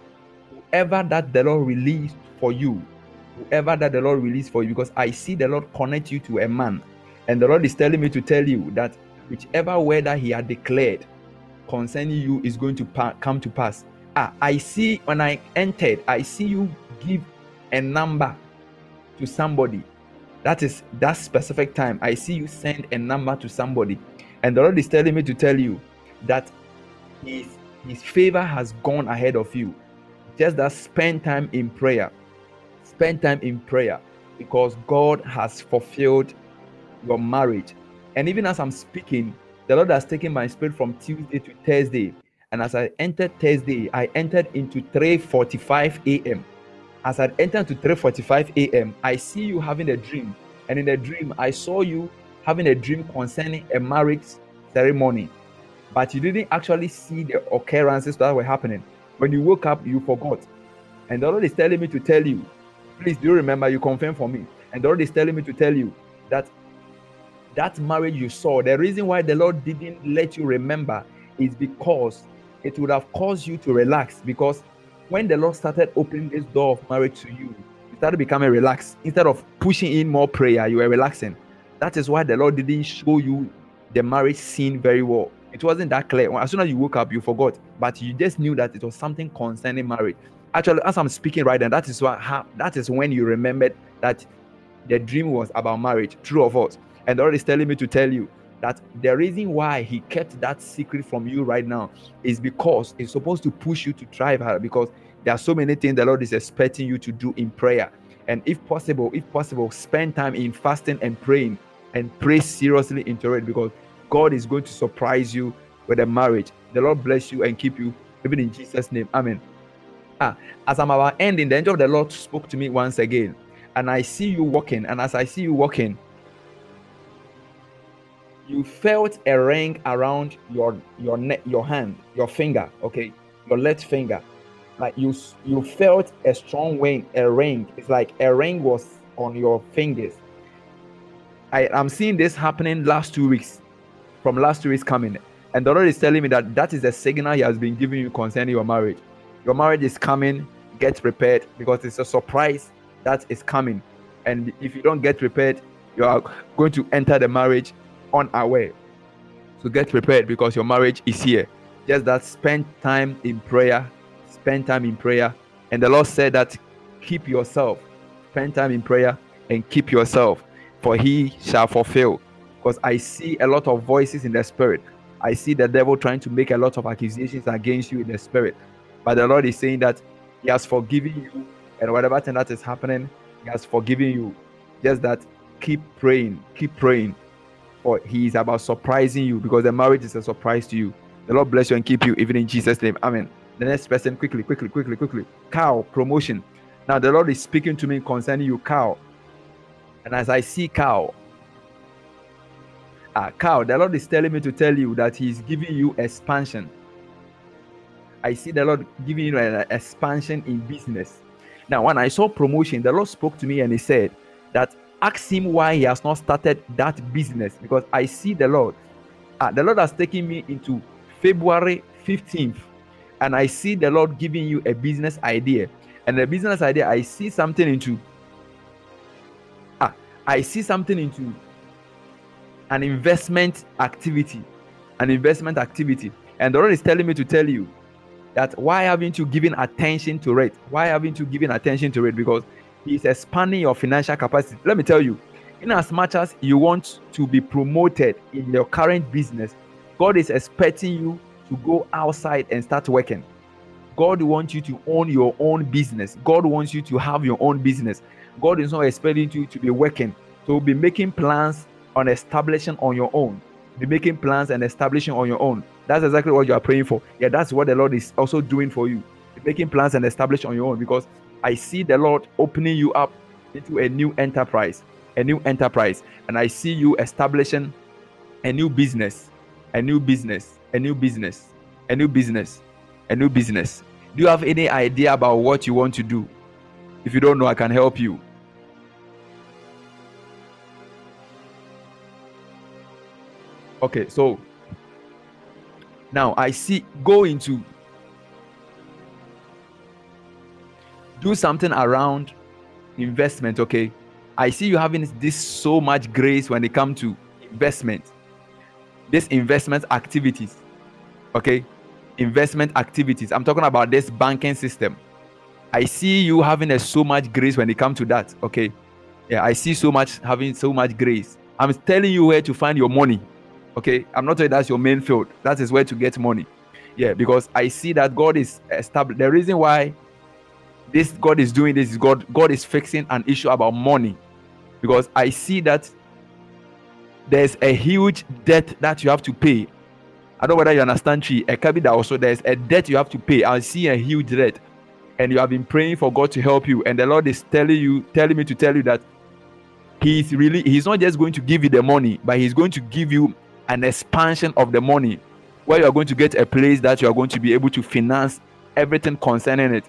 whoever that the Lord released for you, whoever that the Lord released for you, because I see the Lord connect you to a man, and the Lord is telling me to tell you that whichever word that He had declared concerning you is going to pa- come to pass. Ah, I see when I entered, I see you give a number to somebody. That is that specific time. I see you send a number to somebody, and the Lord is telling me to tell you that his his favor has gone ahead of you. Just that spend time in prayer. Spend time in prayer because god has fulfilled your marriage. And even as i'm speaking the lord has taken my spirit from tuesday to thursday. And as i entered thursday i entered into 3:45 a.m as i entered to 3:45 a.m i see you having a dream. And in the dream i saw you having a dream concerning a marriage ceremony but you didn't actually see the occurrences that were happening. When you woke up, you forgot. And the Lord is telling me to tell you, please do remember you confirm for me. And the Lord is telling me to tell you that that marriage you saw, the reason why the Lord didn't let you remember is because it would have caused you to relax. Because when the Lord started opening this door of marriage to you, you started becoming relaxed. Instead of pushing in more prayer, you were relaxing. That is why the Lord didn't show you the marriage scene very well. It wasn't that clear. As soon as you woke up, you forgot, but you just knew that it was something concerning marriage. Actually, as I'm speaking right now, that is what that is when you remembered that the dream was about marriage. True or false? And the Lord is telling me to tell you that the reason why He kept that secret from you right now is because it's supposed to push you to thrive harder. Because there are so many things the Lord is expecting you to do in prayer. And if possible, if possible, spend time in fasting and praying and pray seriously into it because God is going to surprise you with a marriage. The Lord bless you and keep you, even in Jesus' name. Amen. Ah, as I'm about ending, the angel of the Lord spoke to me once again, and I see you walking. And as I see you walking, you felt a ring around your your neck, your hand, your finger, okay, your left finger. Like you you felt a strong ring, a ring. It's like a ring was on your fingers. I am seeing this happening last two weeks, from last two weeks coming, and the Lord is telling me that that is a signal He has been giving you concerning your marriage. Your marriage is coming. Get prepared because it's a surprise that is coming, and if you don't get prepared, you are going to enter the marriage unaware. So get prepared because your marriage is here. Just that spend time in prayer, spend time in prayer. And the Lord said that keep yourself, spend time in prayer and keep yourself, for he shall fulfill. Because I see a lot of voices in the spirit. I see the devil trying to make a lot of accusations against you in the spirit. But the Lord is saying that He has forgiven you, and whatever thing that is happening, He has forgiven you. Just that keep praying, keep praying, or he is about surprising you because the marriage is a surprise to you. The Lord bless you and keep you, even in Jesus' name. Amen. The next person, quickly, quickly, quickly, quickly. Cow, promotion. Now, the Lord is speaking to me concerning you, cow. And as I see cow, ah, cow, the Lord is telling me to tell you that He's giving you expansion. I see the Lord giving you an expansion in business. Now, when I saw promotion, the Lord spoke to me and He said that ask him why he has not started that business because I see the Lord. Ah, the Lord has taken me into February 15th, and I see the Lord giving you a business idea. And the business idea, I see something into. Ah, I see something into an investment activity. An investment activity. And the Lord is telling me to tell you that why haven't you given attention to it? Why haven't you given attention to it? Because is expanding your financial capacity. Let me tell you, in as much as you want to be promoted in your current business, God is expecting you to go outside and start working. God wants you to own your own business. God wants you to have your own business. God is not expecting you to be working. So be making plans on establishing on your own. Be making plans and establishing on your own. That's exactly what you are praying for. Yeah, that's what the Lord is also doing for you. Be making plans and establish on your own because I see the Lord opening you up into a new enterprise, a new enterprise, and I see you establishing a new business, a new business, a new business, a new business, a new business. Do you have any idea about what you want to do? If you don't know, I can help you. Okay, so now I see go into do something around investment okay? I see you having this so much grace when it comes to investment. This investment activities okay? Investment activities. I'm talking about this banking system. I see you having a so much grace when it comes to that okay? Yeah i see so much having so much grace. I'm telling you where to find your money okay i'm not saying that's your main field that is where to get money yeah because i see that god is established the reason why this God is doing this. is God, God is fixing an issue about money. Because I see that there's a huge debt that you have to pay. I don't know whether you understand Chi. A also there's a debt you have to pay. I see a huge debt. And you have been praying for God to help you. And the Lord is telling you, telling me to tell you that He's really He's not just going to give you the money, but He's going to give you an expansion of the money where you are going to get a place that you are going to be able to finance everything concerning it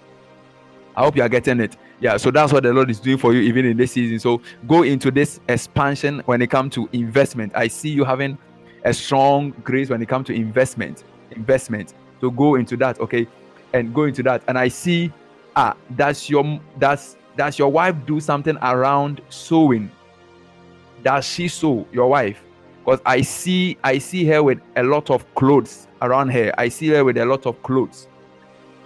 I hope you are getting it. Yeah, so that's what the Lord is doing for you even in this season. So go into this expansion when it comes to investment. I see you having a strong grace when it comes to investment. Investment. So go into that, okay? And go into that. And I see ah, that's your that's does your wife do something around sewing? Does she sew, your wife? Because I see I see her with a lot of clothes around her. I see her with a lot of clothes.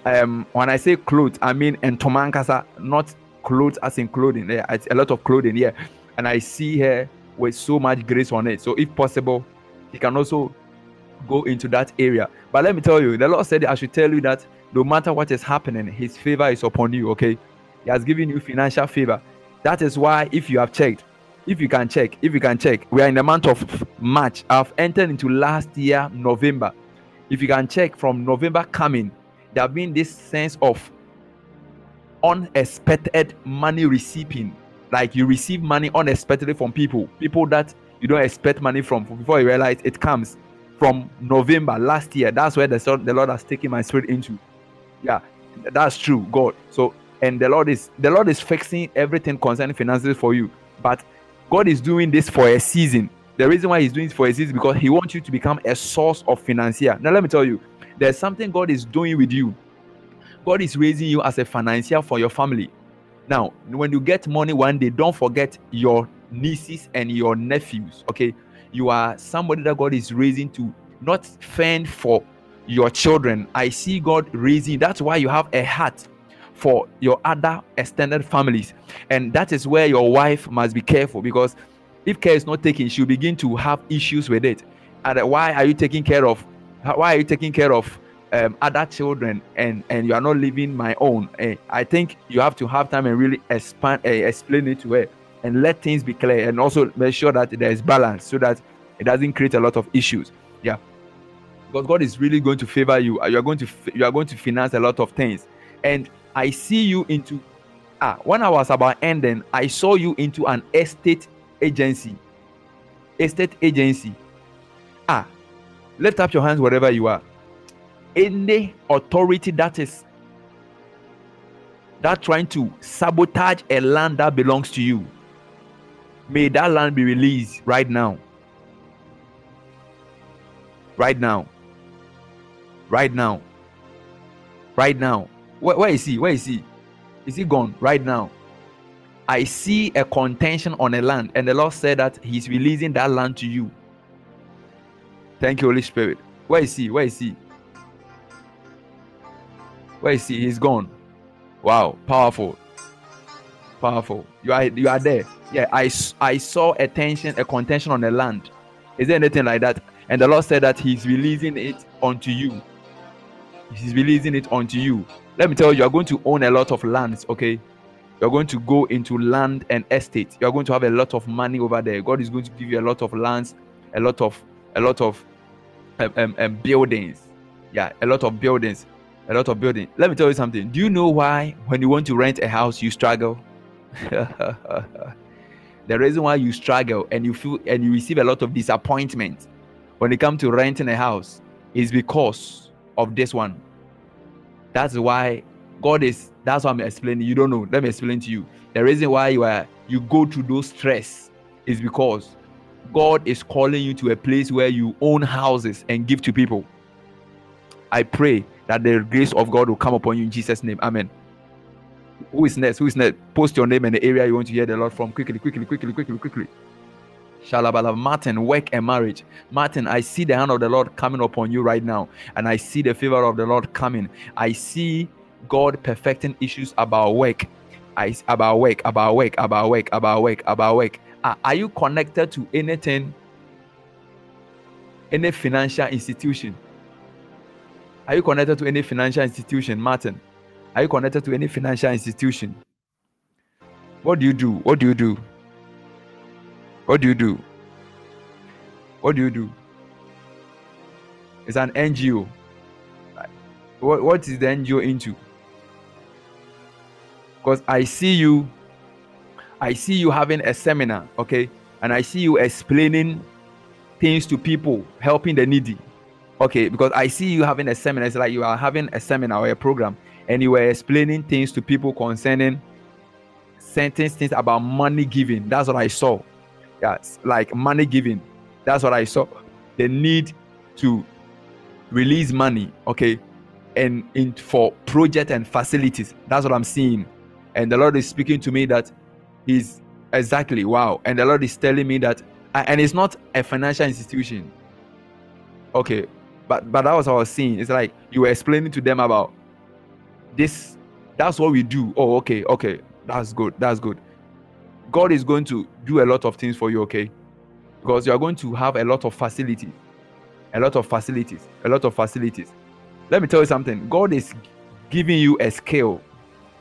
Um, when I say clothes, I mean entomankasa, not clothes as in clothing. Yeah, it's a lot of clothing, yeah. And I see her with so much grace on it. So if possible, he can also go into that area. But let me tell you, the Lord said I should tell you that no matter what is happening, his favor is upon you. Okay. He has given you financial favor. That is why, if you have checked, if you can check, if you can check, we are in the month of March. I've entered into last year, November. If you can check from November coming, there have been this sense of unexpected money receiving. Like you receive money unexpectedly from people, people that you don't expect money from before you realize it comes from November last year. That's where the, the Lord has taken my spirit into. Yeah, that's true, God. So and the Lord is the Lord is fixing everything concerning finances for you. But God is doing this for a season. The reason why He's doing this for a season is because He wants you to become a source of financier. Now, let me tell you, there's something God is doing with you. God is raising you as a financier for your family. Now, when you get money one day, don't forget your nieces and your nephews. Okay, you are somebody that God is raising to not fend for your children. I see God raising. That's why you have a heart for your other extended families. And that is where your wife must be careful because if care is not taken, she'll begin to have issues with it. And why are you taking care of? Why are you taking care of um, other children and and you are not living my own? Uh, I think you have to have time and really expand, uh, explain it to her and let things be clear and also make sure that there is balance so that it doesn't create a lot of issues. Yeah, because God is really going to favor you. You are going to you are going to finance a lot of things, and I see you into ah when I was about ending, I saw you into an estate agency. Estate agency. Ah, lift up your hands wherever you are. Any authority that is that trying to sabotage a land that belongs to you, may that land be released right now. Right now. Right now. Right now. Where, where is he? Where is he? Is he gone right now? I see a contention on a land, and the Lord said that He's releasing that land to you. Thank you, Holy Spirit. Where is he? Where is he? Where is he? He's gone. Wow, powerful, powerful. You are you are there. Yeah, I I saw a tension, a contention on the land. Is there anything like that? And the Lord said that He's releasing it onto you. He's releasing it onto you. Let me tell you, you are going to own a lot of lands, okay? You're going to go into land and estate. You're going to have a lot of money over there. God is going to give you a lot of lands, a lot of a lot of um, um, um, buildings. Yeah, a lot of buildings, a lot of building. Let me tell you something. Do you know why when you want to rent a house you struggle? the reason why you struggle and you feel and you receive a lot of disappointment when it comes to renting a house is because of this one that's why God is. That's why I'm explaining. You don't know. Let me explain to you. The reason why you are you go through those stress is because God is calling you to a place where you own houses and give to people. I pray that the grace of God will come upon you in Jesus' name. Amen. Who is next? Who is next? Post your name and the area you want to hear the Lord from quickly, quickly, quickly, quickly, quickly. Shalabala. Martin, work and marriage. Martin, I see the hand of the Lord coming upon you right now, and I see the favor of the Lord coming. I see God perfecting issues about work. I about work, about work, about work, about work, about work. Are, are you connected to anything? Any financial institution? Are you connected to any financial institution, Martin? Are you connected to any financial institution? What do you do? What do you do? What do you do? What do you do? It's an NGO. What, what is the NGO into? Because I see you, I see you having a seminar, okay? And I see you explaining things to people, helping the needy. Okay, because I see you having a seminar. It's like you are having a seminar or a program, and you were explaining things to people concerning certain things about money giving. That's what I saw. Like money giving. That's what I saw. The need to release money, okay, and in for project and facilities. That's what I'm seeing. And the Lord is speaking to me that He's exactly wow. And the Lord is telling me that, and it's not a financial institution. Okay, but but that was what I was seeing. It's like you were explaining to them about this. That's what we do. Oh, okay, okay, that's good. That's good. God is going to do a lot of things for you, okay? Because you are going to have a lot of facilities, a lot of facilities, a lot of facilities. Let me tell you something. God is giving you a skill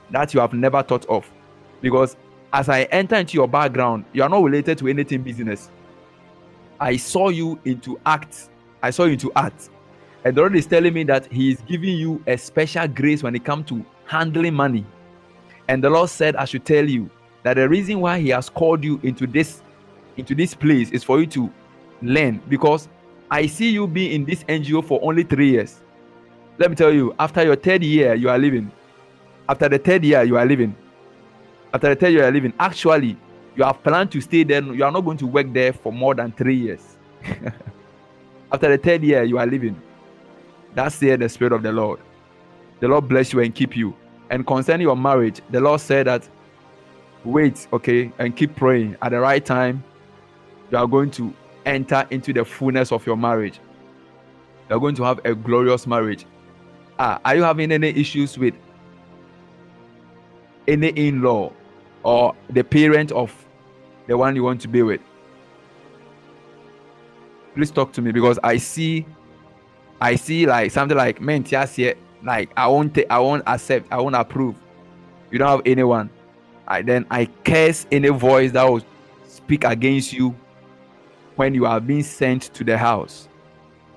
that you have never thought of. Because as I enter into your background, you are not related to anything business. I saw you into acts. I saw you into art. And the Lord is telling me that He is giving you a special grace when it comes to handling money. And the Lord said, I should tell you that the reason why He has called you into this into this place is for you to learn because I see you being in this NGO for only three years. Let me tell you, after your third year, you are leaving. After the third year, you are leaving. After the third year, you are leaving. Actually, you have planned to stay there. You are not going to work there for more than three years. after the third year, you are leaving. That's here the Spirit of the Lord. The Lord bless you and keep you. And concerning your marriage, the Lord said that wait, okay, and keep praying. At the right time, you are going to enter into the fullness of your marriage. You are going to have a glorious marriage. Ah, are you having any issues with any in law or the parent of the one you want to be with? Please talk to me because I see I see like something like here, like I won't I won't accept, I won't approve. You don't have anyone. I then I curse any voice that will speak against you when you are being sent to the house.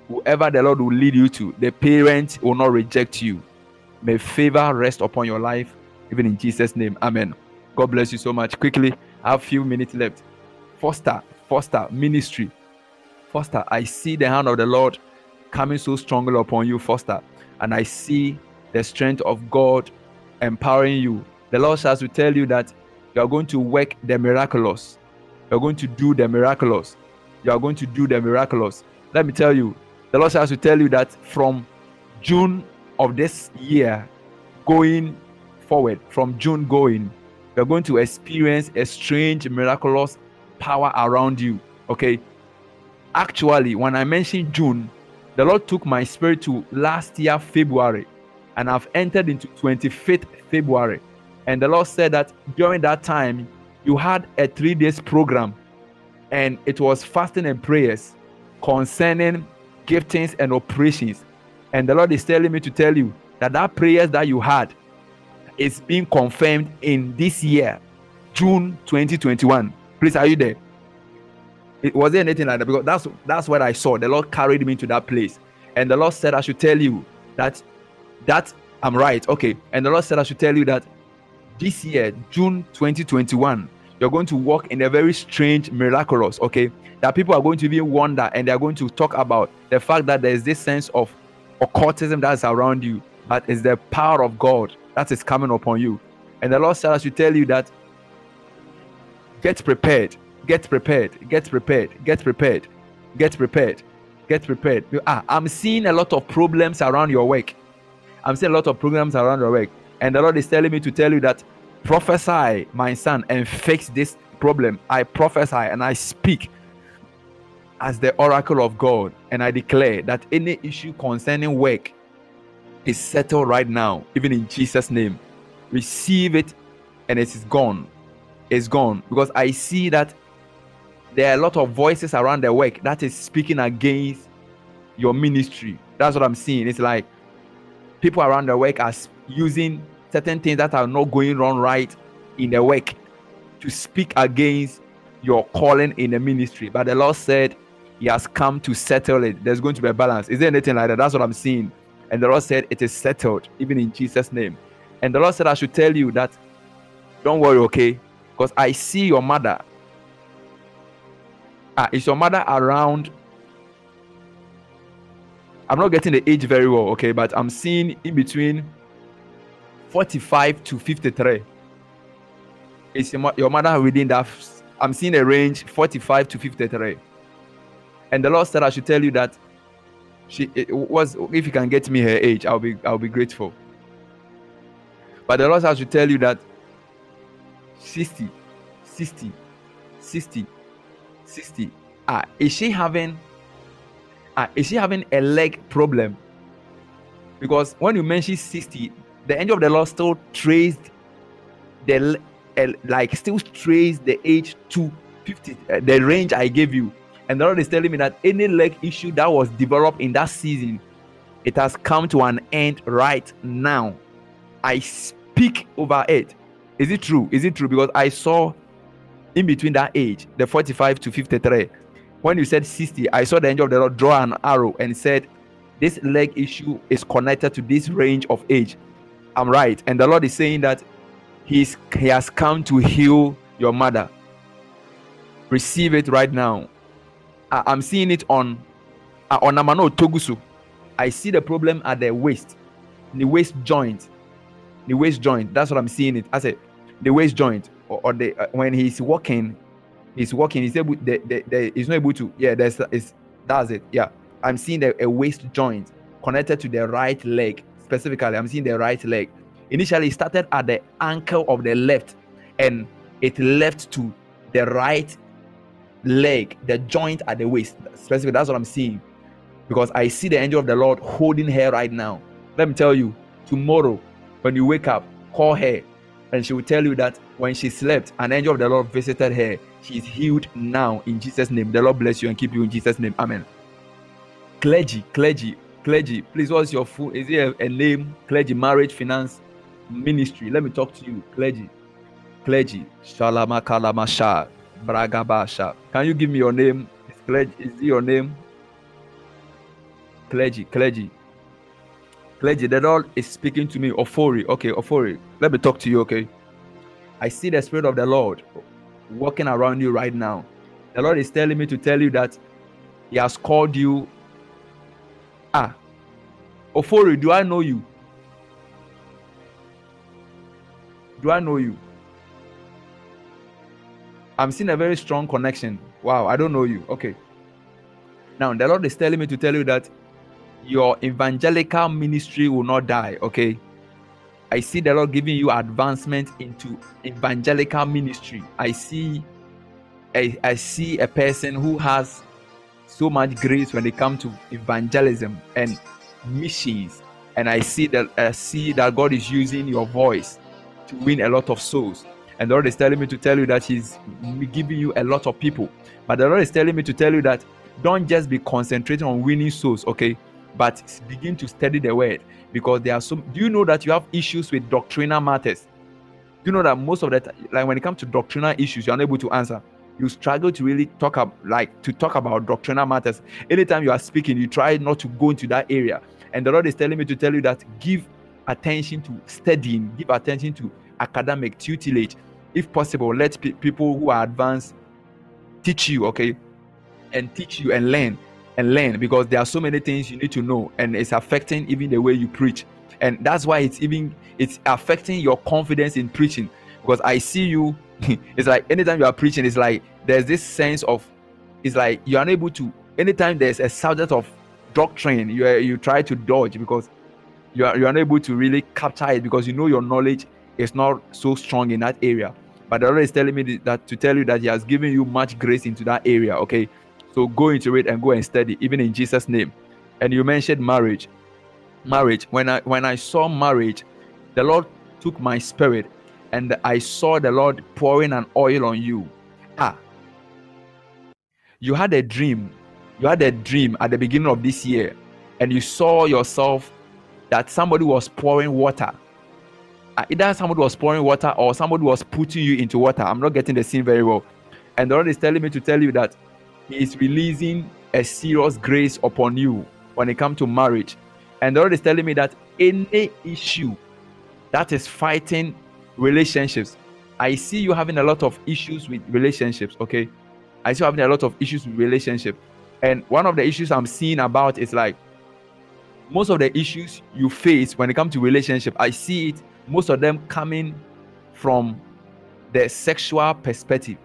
Whoever the Lord will lead you to, the parent will not reject you. May favor rest upon your life, even in Jesus' name. Amen. God bless you so much. Quickly, I have few minutes left. Foster, foster ministry. Foster, I see the hand of the Lord coming so strongly upon you, Foster. And I see the strength of God empowering you. The Lord says to tell you that you are going to work the miraculous. You are going to do the miraculous. You are going to do the miraculous. Let me tell you, the Lord says to tell you that from June of this year going forward, from June going, you're going to experience a strange, miraculous power around you. Okay. Actually, when I mentioned June, the Lord took my spirit to last year, February, and I've entered into 25th February. And the Lord said that during that time, you had a three days program, and it was fasting and prayers concerning giftings and operations. And the Lord is telling me to tell you that that prayers that you had is being confirmed in this year, June 2021. Please, are you there? It was there anything like that because that's that's what I saw. The Lord carried me to that place, and the Lord said I should tell you that that I'm right. Okay, and the Lord said I should tell you that this year, June 2021, you're going to walk in a very strange, miraculous. Okay, that people are going to be wonder and they're going to talk about the fact that there's this sense of occultism that's around you, but it's the power of God that is coming upon you. And the Lord I should tell you that get prepared get prepared, get prepared, get prepared, get prepared, get prepared. Ah, I'm seeing a lot of problems around your work. I'm seeing a lot of problems around your work. And the Lord is telling me to tell you that prophesy, my son, and fix this problem. I prophesy and I speak as the oracle of God, and I declare that any issue concerning work is settled right now, even in Jesus' name. Receive it, and it is gone. It's gone because I see that there are a lot of voices around the work that is speaking against your ministry. That's what I'm seeing. It's like people around the work are using certain things that are not going wrong right in the work to speak against your calling in the ministry. But the Lord said He has come to settle it. There's going to be a balance. Is there anything like that? That's what I'm seeing. And the Lord said it is settled, even in Jesus' name. And the Lord said I should tell you that don't worry, okay? Because I see your mother Ah, is your mother around? I'm not getting the age very well, okay, but I'm seeing in between 45 to 53. Is your mother within that? I'm seeing a range 45 to 53. And the Lord said I should tell you that she was if you can get me her age, I'll be I'll be grateful. But the Lord I should tell you that 60, 60, 60, 60. Ah, is she having ah, is she having a leg problem? Because when you mention 60, the angel of the Lord still traced the uh, like still traced the age to 50, uh, the range I gave you. And the Lord is telling me that any leg issue that was developed in that season, it has come to an end right now. I speak over it. Is it true? Is it true? Because I saw in between that age, the 45 to 53, when you said 60, I saw the angel of the Lord draw an arrow and said, This leg issue is connected to this range of age. I'm right. And the Lord is saying that He's He has come to heal your mother. Receive it right now. I, am seeing it on uh, on Amano Togusu. I see the problem at the waist, the waist joint, the waist joint. That's what I'm seeing it. I said the waist joint or, or the uh, when he's walking, he's walking. He's able. The, the, the, he's not able to. Yeah, that's is that's it. Yeah, I'm seeing the, a waist joint connected to the right leg specifically. I'm seeing the right leg. Initially, it started at the ankle of the left, and it left to the right leg, the joint at the waist. Specifically, that's what I'm seeing. Because I see the angel of the Lord holding her right now. Let me tell you, tomorrow, when you wake up, call her, and she will tell you that when she slept, an angel of the Lord visited her. She is healed now in Jesus' name. The Lord bless you and keep you in Jesus' name. Amen. Clergy, clergy, clergy. Please, what's your full? Is it a, a name? Clergy, marriage, finance, ministry. Let me talk to you, clergy. Clergy. Shalama Kalamasha. Bragabasha. Can you give me your name? Is, clergy, is it your name? Clergy, clergy. Clergy, the Lord is speaking to me. Ofori. Okay, Ofori. Let me talk to you, okay? I see the Spirit of the Lord walking around you right now. The Lord is telling me to tell you that He has called you. Ah, Ofori, do I know you? Do I know you? I'm seeing a very strong connection. Wow, I don't know you. Okay. Now, the Lord is telling me to tell you that your evangelical ministry will not die. Okay. I see the Lord giving you advancement into evangelical ministry. I see I, I see a person who has so much grace when it comes to evangelism and missions. And I see that I see that God is using your voice to win a lot of souls. And the Lord is telling me to tell you that He's giving you a lot of people. But the Lord is telling me to tell you that don't just be concentrating on winning souls, okay? But begin to study the word because there are some. Do you know that you have issues with doctrinal matters? Do you know that most of that, like when it comes to doctrinal issues, you're unable to answer. You struggle to really talk about, like, to talk about doctrinal matters. Anytime you are speaking, you try not to go into that area. And the Lord is telling me to tell you that give attention to studying, give attention to academic tutelage if possible, let pe- people who are advanced teach you, okay, and teach you and learn and learn because there are so many things you need to know, and it's affecting even the way you preach, and that's why it's even it's affecting your confidence in preaching because I see you. it's like anytime you are preaching, it's like there's this sense of it's like you're unable to anytime there's a subject of doctrine, you you try to dodge because you are you're unable to really capture it because you know your knowledge is not so strong in that area. But the Lord is telling me that to tell you that He has given you much grace into that area. Okay. So go into it and go and study, even in Jesus' name. And you mentioned marriage. Marriage. When I when I saw marriage, the Lord took my spirit and I saw the Lord pouring an oil on you. Ah. You had a dream. You had a dream at the beginning of this year, and you saw yourself that somebody was pouring water uh, either somebody was pouring water or somebody was putting you into water. I'm not getting the scene very well. And the Lord is telling me to tell you that He is releasing a serious grace upon you when it comes to marriage. And the Lord is telling me that any issue that is fighting relationships, I see you having a lot of issues with relationships. Okay, I see you having a lot of issues with relationships. And one of the issues I'm seeing about is like most of the issues you face when it comes to relationship. I see it most of them coming from the sexual perspective.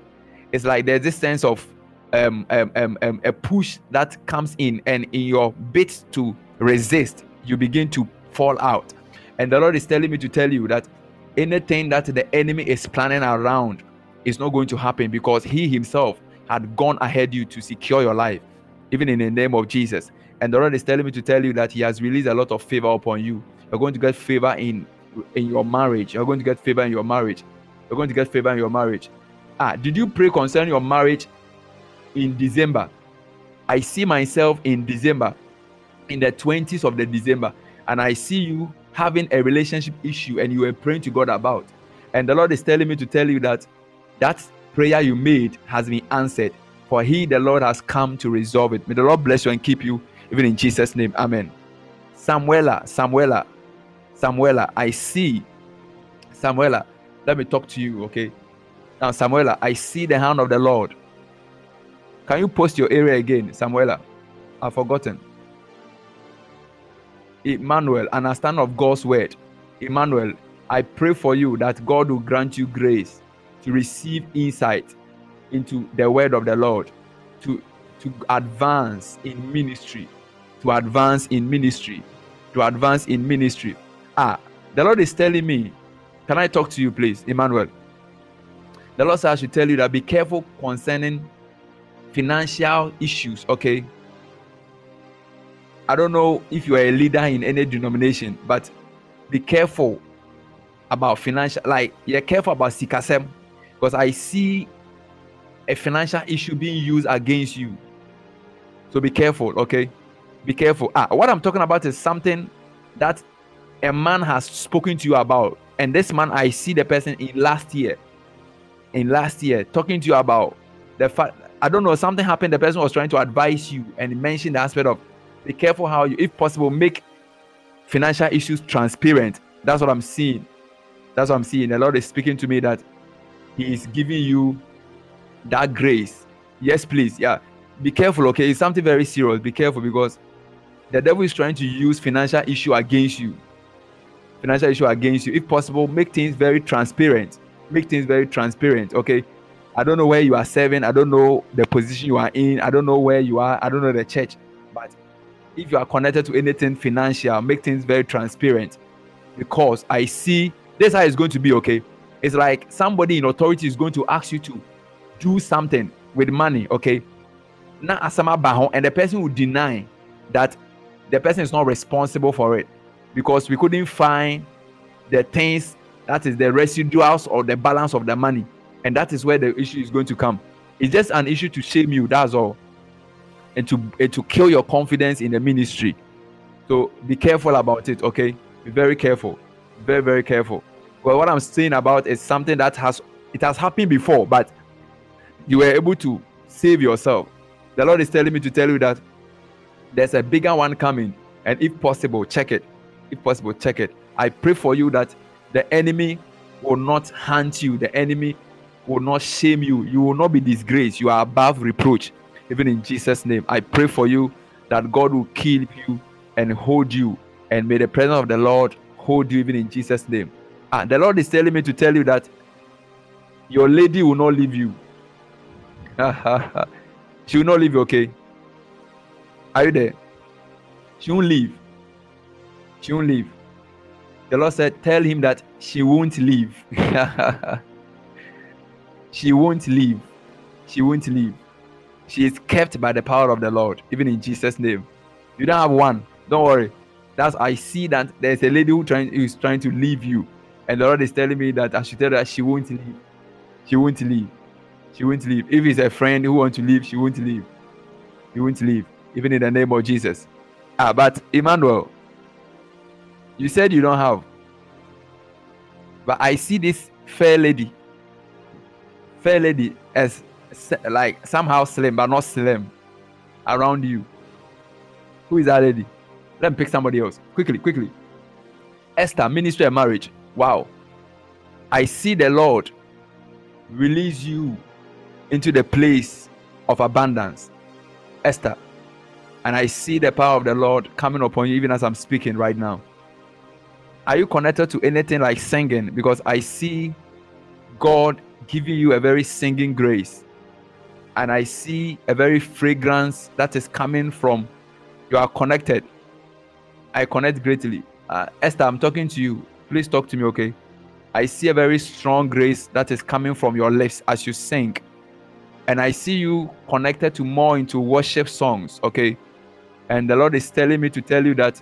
It's like there's this sense of um, um, um, um, a push that comes in, and in your bid to resist, you begin to fall out. And the Lord is telling me to tell you that anything that the enemy is planning around is not going to happen because He Himself had gone ahead you to secure your life, even in the name of Jesus. And the Lord is telling me to tell you that He has released a lot of favor upon you. You're going to get favor in in your marriage. You're going to get favor in your marriage. You're going to get favor in your marriage. Ah, did you pray concerning your marriage in December? I see myself in December, in the 20s of the December, and I see you having a relationship issue and you were praying to God about. And the Lord is telling me to tell you that that prayer you made has been answered. For He, the Lord, has come to resolve it. May the Lord bless you and keep you, even in Jesus' name. Amen. Samuela, Samuela, Samuela, I see. Samuela, let me talk to you, okay? Now, Samuela, I see the hand of the Lord. Can you post your area again, Samuela? I've forgotten. Emmanuel, understand of God's word. Emmanuel, I pray for you that God will grant you grace to receive insight into the word of the Lord, to, to advance in ministry, to advance in ministry, to advance in ministry. Ah, the Lord is telling me, can I talk to you, please, Emmanuel? The Lord says I should tell you that be careful concerning financial issues, okay? I don't know if you are a leader in any denomination, but be careful about financial, like, you're careful about sikasem, because I see a financial issue being used against you. So be careful, okay? Be careful. Ah, what I'm talking about is something that a man has spoken to you about and this man i see the person in last year in last year talking to you about the fact i don't know something happened the person was trying to advise you and mention the aspect of be careful how you if possible make financial issues transparent that's what i'm seeing that's what i'm seeing the lord is speaking to me that he is giving you that grace yes please yeah be careful okay it's something very serious be careful because the devil is trying to use financial issue against you financial issue against you. If possible, make things very transparent. Make things very transparent. Okay. I don't know where you are serving. I don't know the position you are in. I don't know where you are. I don't know the church. But if you are connected to anything financial, make things very transparent. Because I see this how it's going to be. Okay. It's like somebody in authority is going to ask you to do something with money. Okay. Now, asama and the person will deny that the person is not responsible for it because we couldn't find the things that is the residuals or the balance of the money. And that is where the issue is going to come. It's just an issue to shame you, that's all. And to and to kill your confidence in the ministry. So be careful about it, okay? Be very careful. Very, very careful. Well, what I'm saying about is something that has it has happened before, but you were able to save yourself. The Lord is telling me to tell you that there's a bigger one coming, and if possible, check it if possible, check it. I pray for you that the enemy will not hunt you, the enemy will not shame you, you will not be disgraced. You are above reproach. Even in Jesus' name, I pray for you that God will keep you and hold you, and may the presence of the Lord hold you even in Jesus' name. And the Lord is telling me to tell you that your lady will not leave you. she will not leave you, okay? Are you there? She won't leave. She won't leave. The Lord said, Tell him that she won't leave. she won't leave. She won't leave. She is kept by the power of the Lord, even in Jesus' name. You don't have one. Don't worry. That's I see that there's a lady who trying who is trying to leave you. And the Lord is telling me that I should tell her she won't leave. She won't leave. She won't leave. If it's a friend who wants to leave, she won't leave. She won't leave. Even in the name of Jesus. Ah, but Emmanuel, you said you don't have. But I see this fair lady. Fair lady as like somehow slim, but not slim around you. Who is that lady? Let me pick somebody else. Quickly, quickly. Esther, ministry and marriage. Wow. I see the Lord release you into the place of abundance. Esther. And I see the power of the Lord coming upon you even as I'm speaking right now. are you connected to anything like singing? Because I see God giving you a very singing grace. And I see a very fragrance that is coming from you are connected. I connect greatly. Uh, Esther, I'm talking to you. Please talk to me, okay? I see a very strong grace that is coming from your lips as you sing. And I see you connected to more into worship songs, okay? And the Lord is telling me to tell you that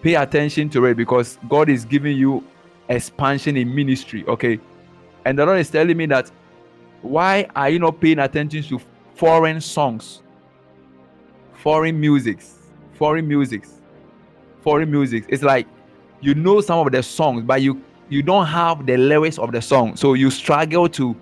pay attention to it because God is giving you expansion in ministry, okay? And the Lord is telling me that why are you not paying attention to foreign songs, foreign musics, foreign musics, foreign music? It's like you know some of the songs, but you you don't have the lyrics of the song, so you struggle to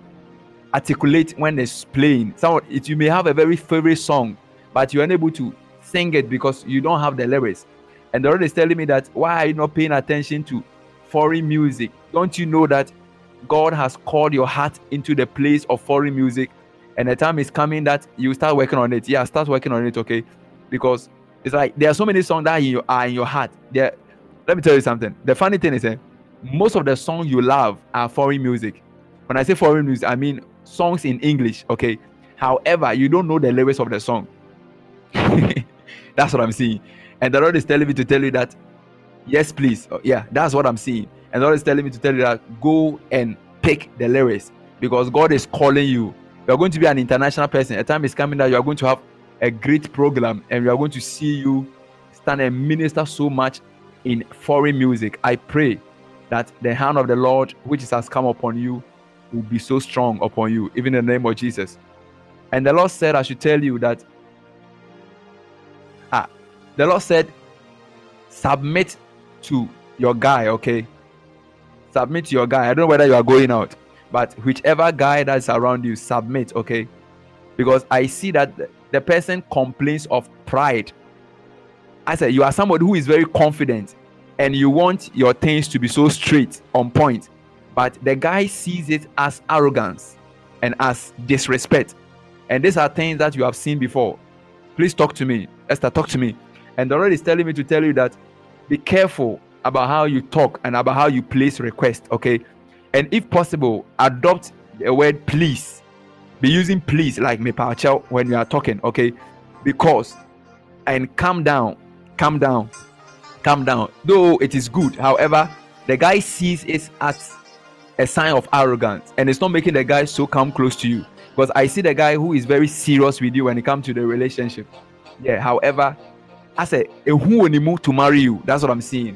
articulate when it's playing. Some it, you may have a very favorite song, but you're unable to sing it because you don't have the lyrics. And the Lord is telling me that why are you not paying attention to foreign music? Don't you know that God has called your heart into the place of foreign music, and the time is coming that you start working on it. Yeah, start working on it, okay? Because it's like there are so many songs that your, are in your heart. There, let me tell you something. The funny thing is, eh, most of the songs you love are foreign music. When I say foreign music, I mean songs in English, okay? However, you don't know the lyrics of the song. that's what I'm seeing. And the Lord is telling me to tell you that, yes, please. Oh, yeah, that's what I'm seeing. And Lord is telling me to tell you that go and pick the lyrics because God is calling you. You are going to be an international person. A time is coming that you are going to have a great program and we are going to see you stand and minister so much in foreign music. I pray that the hand of the Lord, which has come upon you, will be so strong upon you, even in the name of Jesus. And the Lord said, I should tell you that ah, the Lord said, submit to your guy, okay? Submit to your guy. I don't know whether you are going out, but whichever guy that's around you, submit, okay? Because I see that the person complains of pride. I said, you are somebody who is very confident and you want your things to be so straight on point, but the guy sees it as arrogance and as disrespect. And these are things that you have seen before. Please talk to me. Esther, talk to me. And the Lord is telling me to tell you that be careful about how you talk and about how you place request, okay? And if possible, adopt the word please. Be using please like me pacho when you are talking, okay? Because and calm down, calm down, calm down. Though it is good, however, the guy sees it as a sign of arrogance and it's not making the guy so come close to you. Because I see the guy who is very serious with you when it comes to the relationship. Yeah, however, I say who will move to marry you. That's what I'm seeing.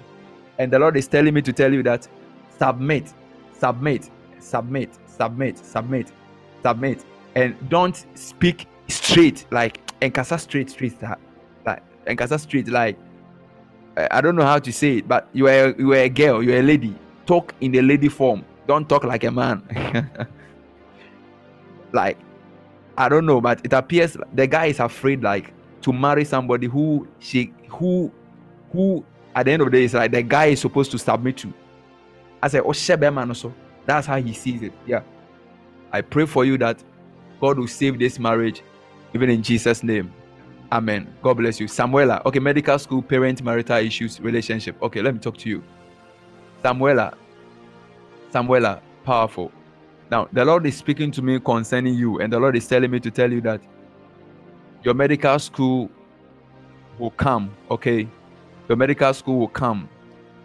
And the Lord is telling me to tell you that submit, submit, submit, submit, submit, submit, and don't speak straight like enkasa straight, straight, like enkasa straight, like I don't know how to say it, but you are you are a girl, you are a lady. Talk in a lady form. Don't talk like a man. like I don't know, but it appears the guy is afraid like to marry somebody who she who who at the end of the day, it's like the guy is supposed to submit to. I said, Oh, so that's how he sees it. Yeah. I pray for you that God will save this marriage, even in Jesus' name. Amen. God bless you. Samuela. Okay, medical school, parent, marital issues, relationship. Okay, let me talk to you. Samuela. Samuela, powerful. Now, the Lord is speaking to me concerning you, and the Lord is telling me to tell you that your medical school will come, okay? Your medical school will come.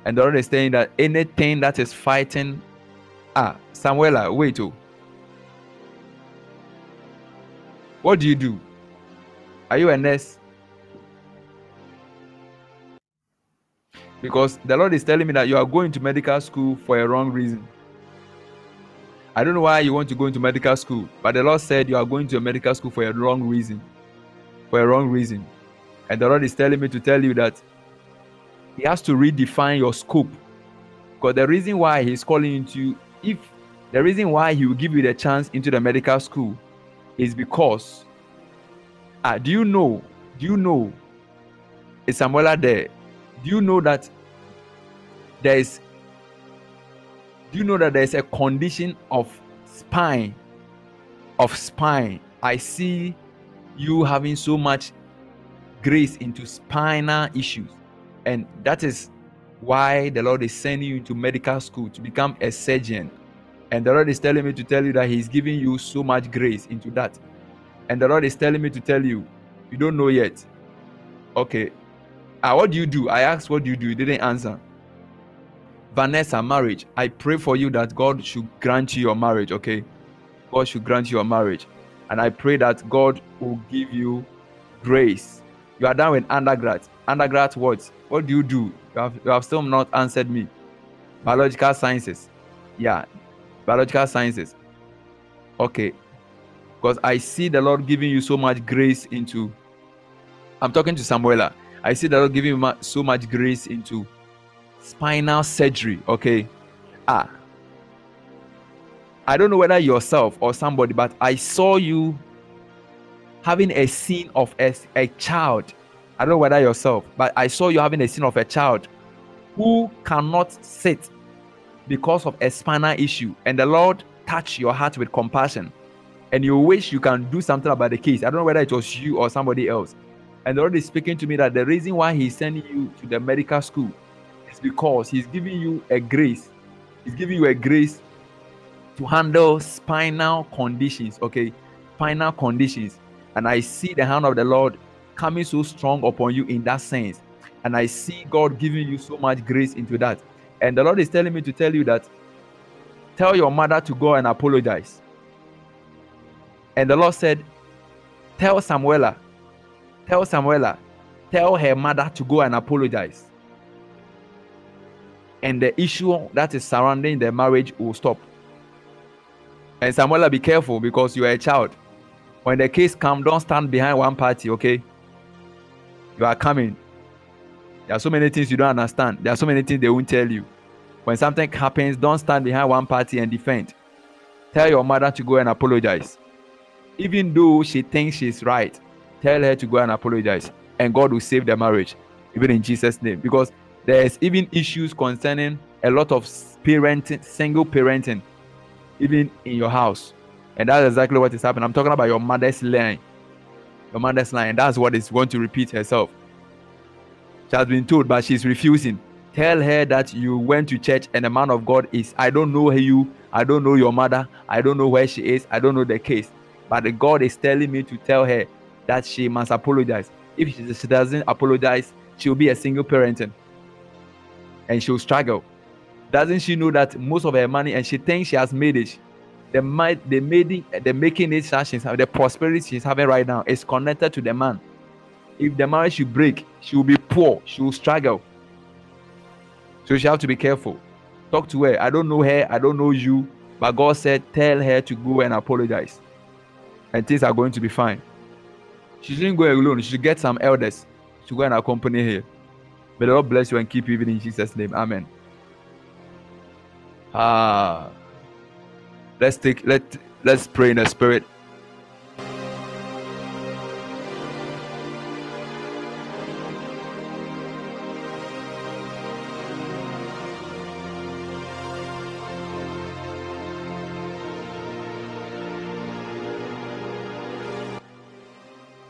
And the Lord is saying that anything that is fighting, ah, Samuela, wait, oh. What do you do? Are you a nurse? Because the Lord is telling me that you are going to medical school for a wrong reason. I don't know why you want to go into medical school, but the Lord said you are going to a medical school for a wrong reason. For a wrong reason. And the Lord is telling me to tell you that he has to redefine your scope. Because the reason why he's calling into if the reason why he will give you the chance into the medical school is because uh, do you know? Do you know? Is Samuela there? Do you know that there is do you know that there is a condition of spine of spine i see you having so much grace into spinal issues and that is why the Lord is sending you into medical school to become a surgeon. And the Lord is telling me to tell you that He's giving you so much grace into that. And the Lord is telling me to tell you, you don't know yet. Okay. Ah, what do you do? I asked, what do you do? You didn't answer. Vanessa, marriage. I pray for you that God should grant you your marriage, okay? God should grant you your marriage. And I pray that God will give you grace. You are done with undergrad. Undergrad what? What do you do? You have, you have still not answered me. Biological sciences. Yeah. Biological sciences. Okay. Because I see the Lord giving you so much grace into. I'm talking to Samuela. I see the Lord giving you so much grace into spinal surgery. Okay. Ah. I don't know whether yourself or somebody, but I saw you having a scene of a, a child I don't know whether yourself, but I saw you having a scene of a child who cannot sit because of a spinal issue, and the Lord touched your heart with compassion, and you wish you can do something about the case. I don't know whether it was you or somebody else. And the Lord is speaking to me that the reason why He's sending you to the medical school is because He's giving you a grace. He's giving you a grace to handle spinal conditions, okay? Spinal conditions. And I see the hand of the Lord coming so strong upon you in that sense. And I see God giving you so much grace into that. And the Lord is telling me to tell you that tell your mother to go and apologize. And the Lord said, Tell Samuela, tell Samuela, tell her mother to go and apologize. And the issue that is surrounding the marriage will stop. And Samuela, be careful because you are a child. When the case comes, don't stand behind one party, okay? You are coming. There are so many things you don't understand. There are so many things they won't tell you. When something happens, don't stand behind one party and defend. Tell your mother to go and apologize. Even though she thinks she's right, tell her to go and apologize. And God will save the marriage, even in Jesus' name. Because there's even issues concerning a lot of parenting, single parenting, even in your house. And that's exactly what is happening. I'm talking about your mother's line your mother's line. That's what is going to repeat herself. She has been told, but she's refusing. Tell her that you went to church and the man of God is, I don't know you, I don't know your mother, I don't know where she is, I don't know the case. But the God is telling me to tell her that she must apologize. If she, doesn't apologize, she'll be a single parenting and she'll struggle. Doesn't she know that most of her money and she thinks she has made it? The might the making the making it having, the prosperity she's having right now is connected to the man. If the marriage should break, she will be poor, she will struggle. So she have to be careful. Talk to her. I don't know her, I don't know you, but God said, tell her to go and apologize. And things are going to be fine. She shouldn't go alone, she should get some elders to go and accompany her. May the Lord bless you and keep you even in Jesus' name. Amen. Ah. Let's take let let's pray in the spirit.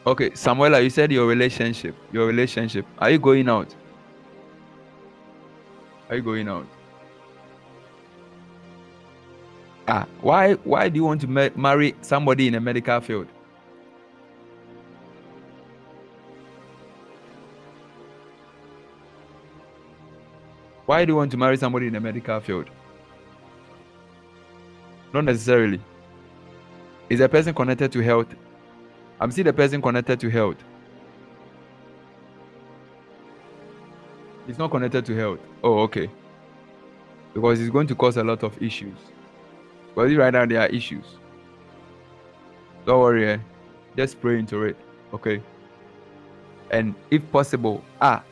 Okay, Samuela, you said your relationship, your relationship. Are you going out? Are you going out? Ah, why why do you want to ma- marry somebody in a medical field? Why do you want to marry somebody in a medical field? Not necessarily. Is a person connected to health? I'm seeing the person connected to health. It's not connected to health. Oh, okay. Because it's going to cause a lot of issues. But right now there are issues. Don't worry, eh? just pray into it, okay? And if possible, ah,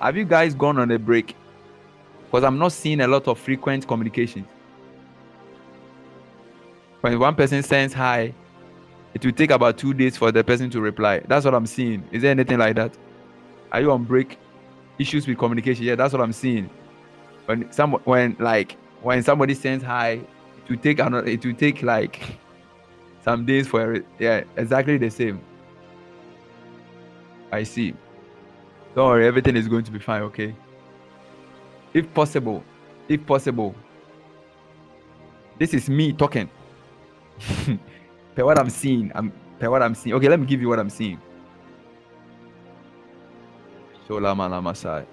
have you guys gone on a break? Because I'm not seeing a lot of frequent communication. When one person sends hi, it will take about two days for the person to reply. That's what I'm seeing. Is there anything like that? Are you on break? Issues with communication? Yeah, that's what I'm seeing. When some when like when somebody sends hi, it will take another it will take like some days for it yeah exactly the same i see don't worry everything is going to be fine okay if possible, if possible, this is me talking. per what I'm seeing, I'm per what I'm seeing. Okay, let me give you what I'm seeing. Shola Masai.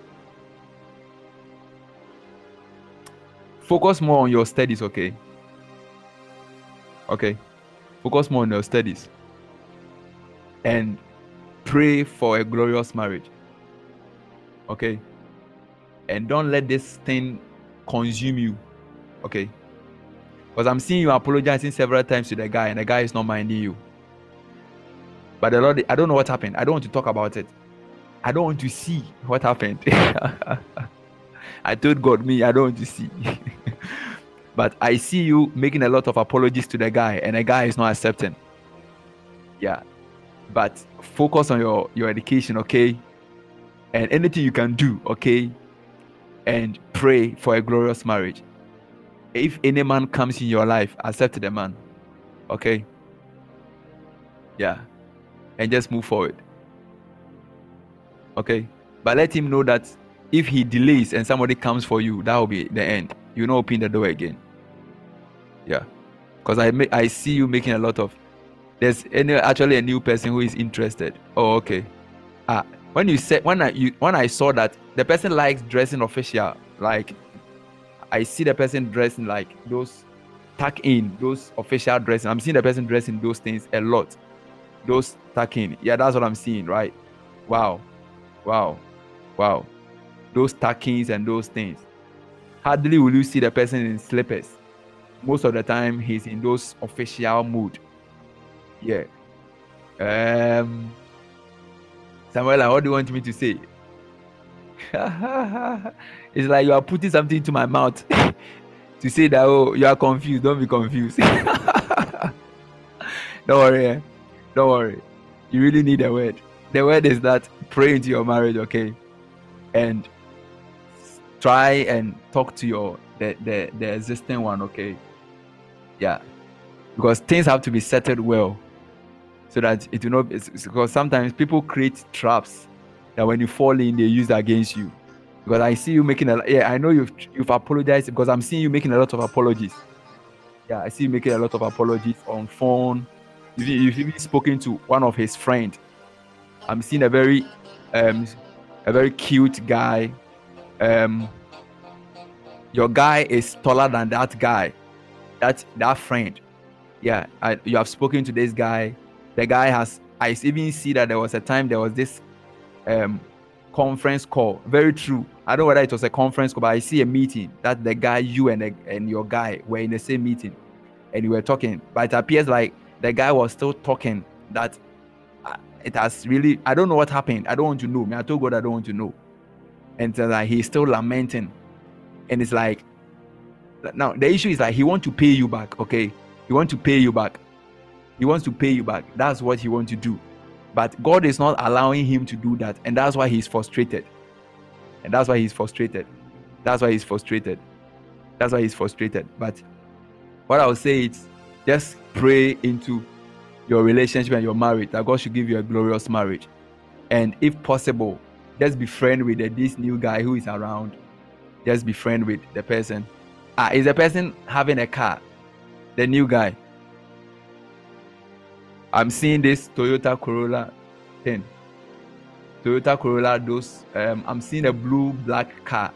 Focus more on your studies, okay? Okay. Focus more on your studies. And pray for a glorious marriage. Okay? And don't let this thing consume you. Okay? Because I'm seeing you apologizing several times to the guy, and the guy is not minding you. But the Lord, I don't know what happened. I don't want to talk about it. I don't want to see what happened. I told God, me, I don't want to see. but I see you making a lot of apologies to the guy, and the guy is not accepting. Yeah. But focus on your, your education, okay? And anything you can do, okay? And pray for a glorious marriage. If any man comes in your life, accept the man. Okay? Yeah. And just move forward. Okay? But let him know that if he delays and somebody comes for you, that will be the end. You not open the door again. Yeah, because I I see you making a lot of. There's any actually a new person who is interested. Oh, okay. Ah, when you said when I you when I saw that the person likes dressing official, like I see the person dressing like those tuck in those official dressing. I'm seeing the person dressing those things a lot. Those tuck in. Yeah, that's what I'm seeing, right? Wow. Wow. Wow those tuckings and those things. Hardly will you see the person in slippers. Most of the time, he's in those official mood. Yeah. Um, Samuel, what do you want me to say? it's like you are putting something into my mouth to say that oh you are confused. Don't be confused. don't worry. Eh? Don't worry. You really need a word. The word is that pray into your marriage, okay? And try and talk to your the, the the existing one okay yeah. Because things have to be settled well so that it will not because sometimes people create traps that when you fall in they use against you. Because i see you making a yeah i know you've you've apologized because i'm seeing you making a lot of apologies. Yeah i see you making a lot of apologies on phone. You've, you've even spoken to one of his friend. I'm seeing a very um a very cute guy. Um your guy is taller than that guy that that friend. Yeah I, you have spoken to this guy. The guy has i even see that there was a time there was this um conference call. Very true. I don't know whether it was a conference call but i see a meeting that the guy you and the, and your guy were in the same meeting and you were talking. But it appears like the guy was still talking that uh, it has really i don't know what happened. I don't want to know. I told god i don't want to know. And so like he's still lamenting. And it's like now the issue is like he wants to pay you back okay? He wants to pay you back. He wants to pay you back. That's what he wants to do. But god is not allowing him to do that and that's why he's frustrated. And that's why he's frustrated. That's why he's frustrated. That's why he's frustrated. But what i would say is just pray into your relationship and your marriage that god should give you a glorious marriage. And if possible just be friend with this new guy who is around. Just be friend with the person. Ah, is the person having a car? The new guy. I'm seeing this Toyota Corolla thing. Toyota Corolla, those um, I'm seeing a blue black car.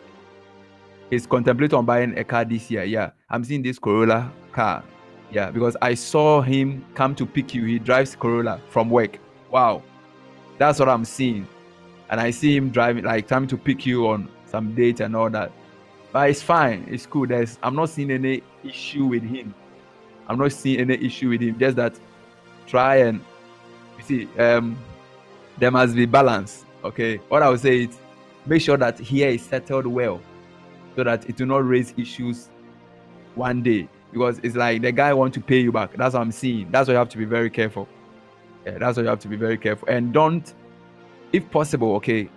He's contemplating on buying a car this year. Yeah, I'm seeing this Corolla car. Yeah, because I saw him come to pick you. He drives Corolla from work. Wow, that's what I'm seeing, and I see him driving like coming to pick you on some date and all that. But it's fine. It's cool. There's I'm not seeing any issue with him. I'm not seeing any issue with him. Just that try and you see, um, there must be balance. Okay. What I would say is make sure that here is settled well so that it will not raise issues one day. Because it's like the guy want to pay you back. That's what I'm seeing. That's why you have to be very careful. Yeah, that's why you have to be very careful. And don't, if possible, okay,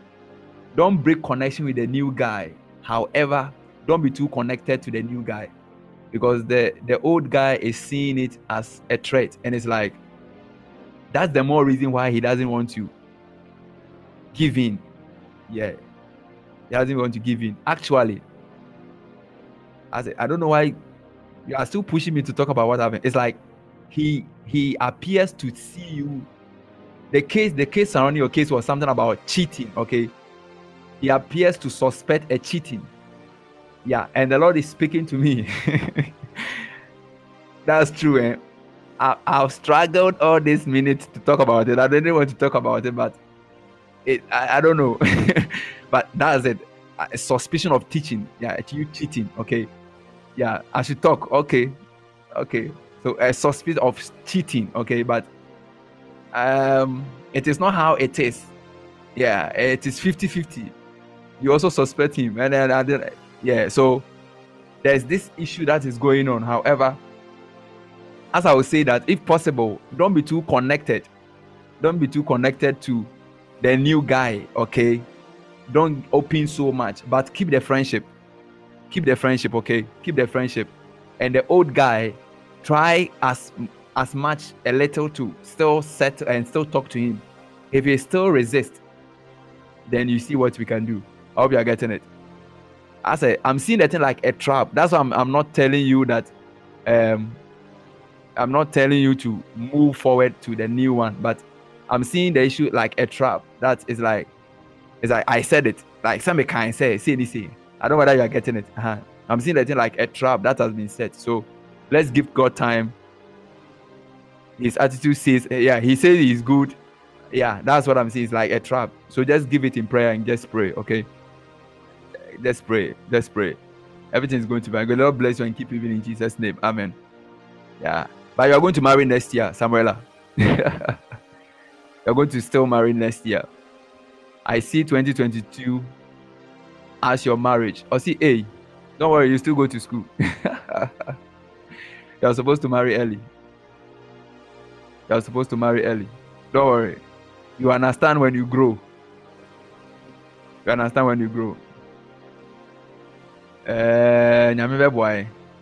don't break connection with the new guy. However, don't be too connected to the new guy because the the old guy is seeing it as a threat and it's like that's the more reason why he doesn't want to give in yeah he doesn't want to give in actually I said, I don't know why you are still pushing me to talk about what happened. It's like he he appears to see you. The case, the case surrounding your case was something about cheating. Okay. He appears to suspect a cheating. Yeah, and the Lord is speaking to me. That's true. Eh? I, I've struggled all these minutes to talk about it. I didn't want to talk about it, but it I, I don't know. but that's it. A suspicion of teaching. Yeah, you cheating. Okay. Yeah, I should talk. Okay. Okay. So a suspicion of cheating. Okay, but um it is not how it is. Yeah, it is 50-50. You also suspect him. And then I did yeah, so there's this issue that is going on. However, as I would say that if possible, don't be too connected. Don't be too connected to the new guy, okay? Don't open so much, but keep the friendship. Keep the friendship, okay? Keep the friendship. And the old guy, try as as much a little to still set and still talk to him. If he still resist, then you see what we can do. I hope you are getting it. I'm seeing that thing like a trap. That's why I'm, I'm not telling you that um I'm not telling you to move forward to the new one, but I'm seeing the issue like a trap. That is like, it's like I said it. Like somebody can say, see anything. I don't know whether you are getting it. Uh-huh. I'm seeing the thing like a trap that has been set. So let's give God time. His attitude says, eh, yeah, he says he's good. Yeah, that's what I'm seeing. It's like a trap. So just give it in prayer and just pray, okay? Let's pray. Let's pray. Everything's going to be good. Lord bless you and keep living in Jesus' name. Amen. Yeah. But you're going to marry next year, Samuela. you're going to still marry next year. I see 2022 as your marriage. Or see, hey, don't worry, you still go to school. you're supposed to marry early. You're supposed to marry early. Don't worry. You understand when you grow. You understand when you grow. Uh,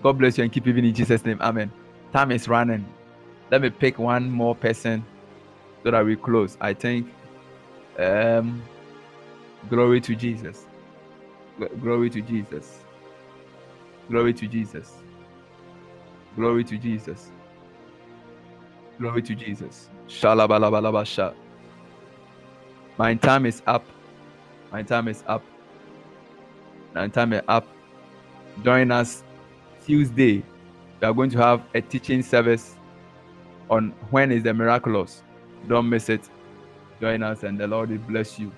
God bless you and keep living in Jesus' name. Amen time is running. Let me pick one more person so that we close. I think um glory to Jesus. Glory to Jesus. Glory to Jesus. Glory to Jesus. Glory to Jesus. Shalabalabalabasha. My time is up. My time is up. My time is up. Join us Tuesday we are going to have a teaching service on when is the miraculous. Don't miss it. Join us, and the Lord will bless you.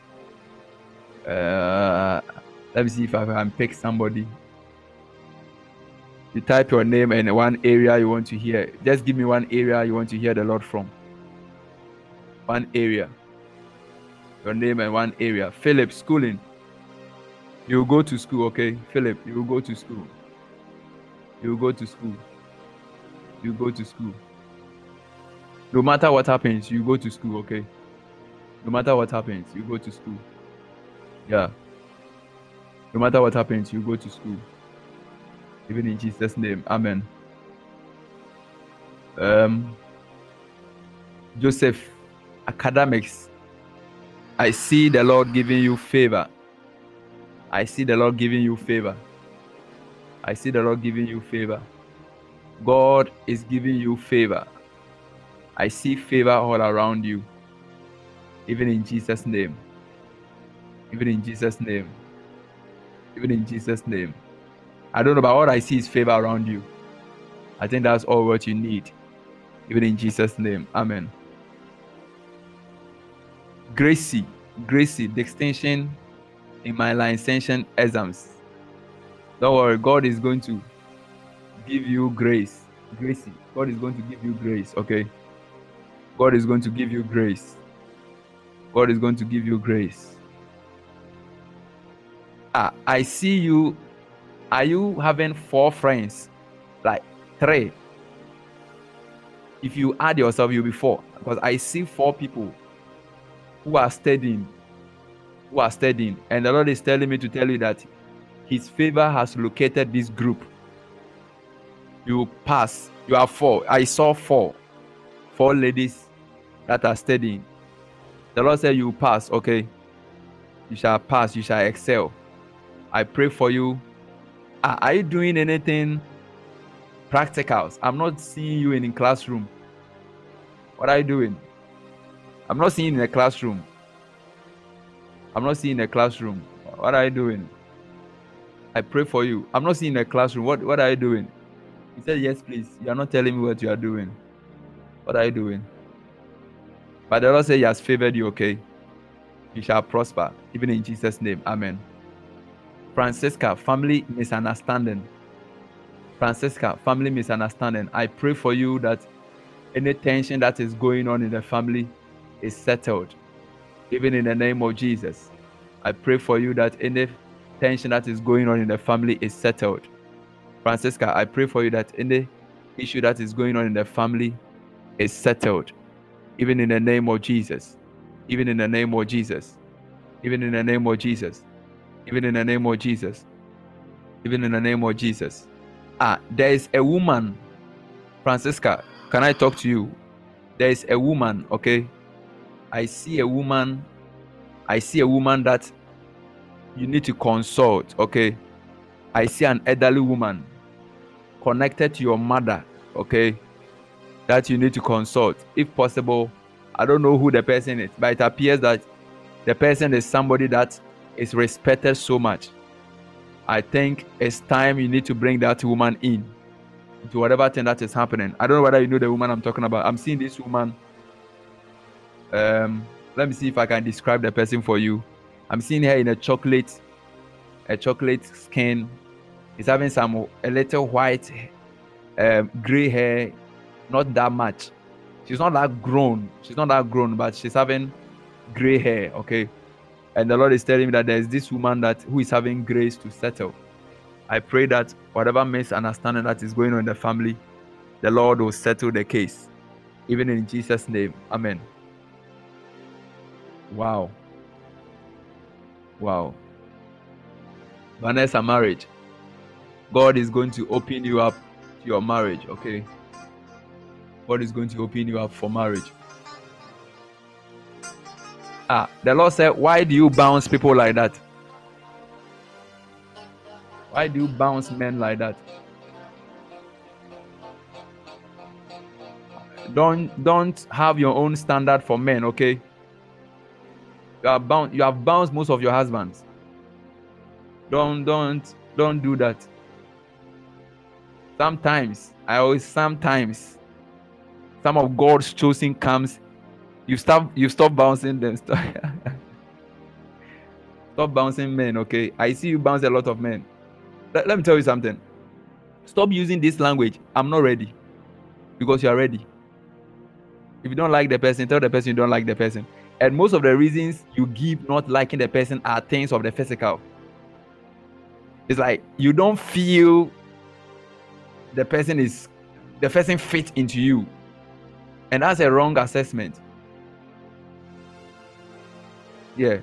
Uh, let me see if I can pick somebody. You type your name and one area you want to hear. Just give me one area you want to hear the Lord from. One area. Your name and one area. Philip, schooling. You go to school, okay? Philip, you go to school. You go to school you go to school. No matter what happens, you go to school, okay? No matter what happens, you go to school. Yeah. No matter what happens, you go to school. Even in Jesus' name. Amen. Um Joseph, academics. I see the Lord giving you favor. I see the Lord giving you favor. I see the Lord giving you favor. God is giving you favor. I see favor all around you. Even in Jesus' name. Even in Jesus' name. Even in Jesus' name. I don't know, but all I see is favor around you. I think that's all what you need. Even in Jesus' name. Amen. Gracie, Gracie, the extension in my licensing exams. Don't worry, God is going to give you grace. Gracie. God is going to give you grace, okay? God is going to give you grace. God is going to give you grace. Ah, I see you. Are you having four friends? Like three? If you add yourself, you'll be four. Because I see four people who are studying, are studying, and the Lord is telling me to tell you that His favor has located this group you pass. You are four. I saw four. Four ladies that are studying. The Lord said you pass, okay? You shall pass, you shall excel. I pray for you Are, are you doing anything practicals? I'm not seeing you in the classroom. What are you doing? I'm not seeing in the classroom. I'm not seeing a classroom. What are you doing? I pray for you. I'm not seeing a classroom. What what are you doing? He said, Yes, please. You are not telling me what you are doing. What are you doing? But the Lord said He has favored you, okay? You shall prosper, even in Jesus' name. Amen. Francisca, family misunderstanding. Francisca, family misunderstanding. I pray for you that any tension that is going on in the family is settled, even in the name of Jesus. I pray for you that any tension that is going on in the family is settled. Francisca, I pray for you that any issue that is going on in the family is settled, even in the name of Jesus. Even in the name of Jesus. Even in the name of Jesus. Even in the name of Jesus. Even in the name of Jesus. Ah, there is a woman, Francisca. Can I talk to you? There is a woman, okay? I see a woman. I see a woman that you need to consult, okay? I see an elderly woman connected to your mother, okay? That you need to consult. If possible, I don't know who the person is, but it appears that the person is somebody that is respected so much. I think it's time you need to bring that woman in to whatever thing that is happening. I don't know whether you know the woman I'm talking about. I'm seeing this woman. Um, let me see if I can describe the person for you. I'm seeing her in a chocolate, a chocolate skin. He's having some a little white, um, gray hair, not that much. She's not that grown. She's not that grown, but she's having gray hair. Okay, and the Lord is telling me that there's this woman that who is having grace to settle. I pray that whatever misunderstanding that is going on in the family, the Lord will settle the case, even in Jesus' name. Amen. Wow. Wow. Vanessa, marriage. God is going to open you up to your marriage, okay? God is going to open you up for marriage. Ah, the Lord said, Why do you bounce people like that? Why do you bounce men like that? Don't don't have your own standard for men, okay? You have bound you have bounced most of your husbands. Don't don't don't do that. Sometimes I always sometimes some of God's chosen comes you stop you stop bouncing them. Stop, stop bouncing men okay? I see you bounce a lot of men. Let me tell you something. Stop using this language. I'm not ready. Because you are ready. If you don't like the person tell the person you don't like the person and most of the reasons you give not liking the person are things of the physical it's like you don't feel the person is the person fit into you and that's a wrong assessment yeah.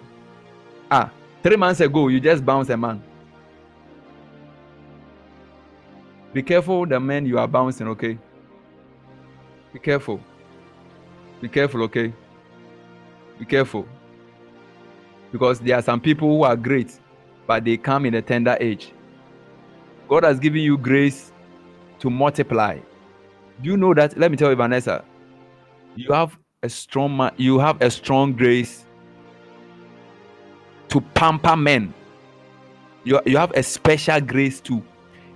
Ah, three months ago, you just bounced a man. Be careful the men you are bouncing, okay? Be careful. Be careful, okay? Be careful. Because there are some people who are great, but they come in a tender age. God has given you grace to multiply. Do you know that? Let me tell you, Vanessa, you have a strong you have a strong grace to pamper men. You, you have a special grace to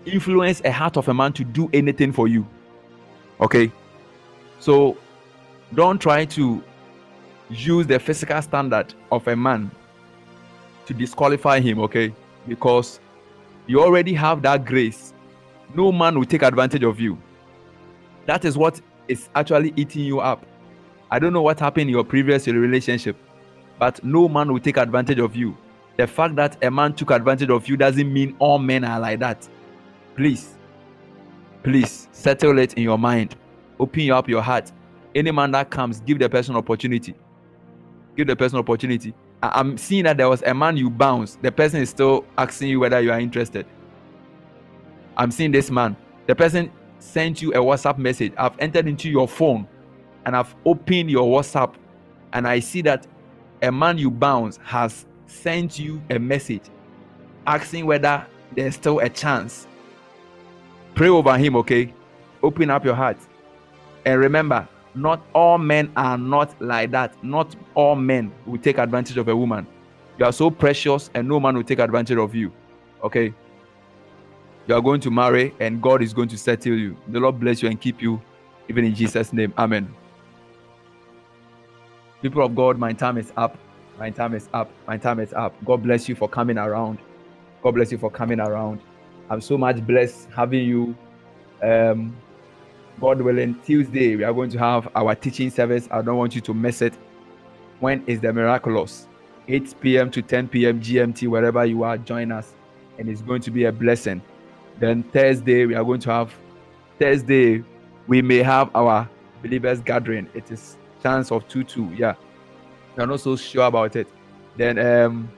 influence a heart of a man to do anything for you. Okay? So don't try to use the physical standard of a man to disqualify him, okay? Because you already have that grace. No man will take advantage of you. That is what is actually eating you up. I don't know what happened in your previous relationship but no man will take advantage of you. The fact that a man took advantage of you doesn't mean all men are like that. Please, please settle it in your mind. Open up your heart. Any man that comes, give the person opportunity. Give the person opportunity. I- am seeing that there was a man you bounce. The person is still asking you whether you are interested. I'm seeing this man. The person sent you a WhatsApp message. I've entered into your phone and I've opened your WhatsApp and I see that a man you bounce has sent you a message asking whether there's still a chance. Pray over him, okay? Open up your heart. And remember, not all men are not like that. Not all men will take advantage of a woman. You are so precious, and no man will take advantage of you. Okay? You are going to marry, and God is going to settle you. The Lord bless you and keep you, even in Jesus' name. Amen. People of God, my time is up. My time is up. My time is up. God bless you for coming around. God bless you for coming around. I'm so much blessed having you. Um, God willing, Tuesday we are going to have our teaching service. I don't want you to miss it. When is the miraculous? 8 p.m. to 10 p.m. GMT, wherever you are, join us, and it's going to be a blessing. Then Thursday we are going to have Thursday we may have our believers gathering. It is chance of two two. Yeah, I'm not so sure about it. Then um,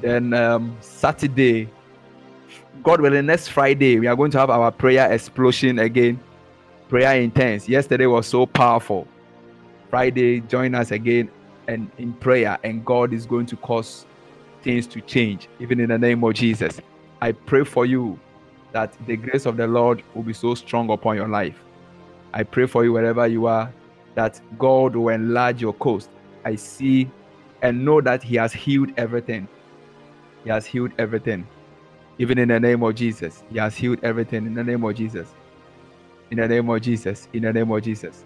then um, Saturday, God willing, next Friday we are going to have our prayer explosion again. Prayer intense. Yesterday was so powerful. Friday, join us again and in prayer, and God is going to cause things to change, even in the name of Jesus. I pray for you that the grace of the Lord will be so strong upon your life. I pray for you wherever you are that God will enlarge your coast. I see and know that He has healed everything. He has healed everything. Even in the name of Jesus. He has healed everything in the name of Jesus. In the name of Jesus. In the name of Jesus.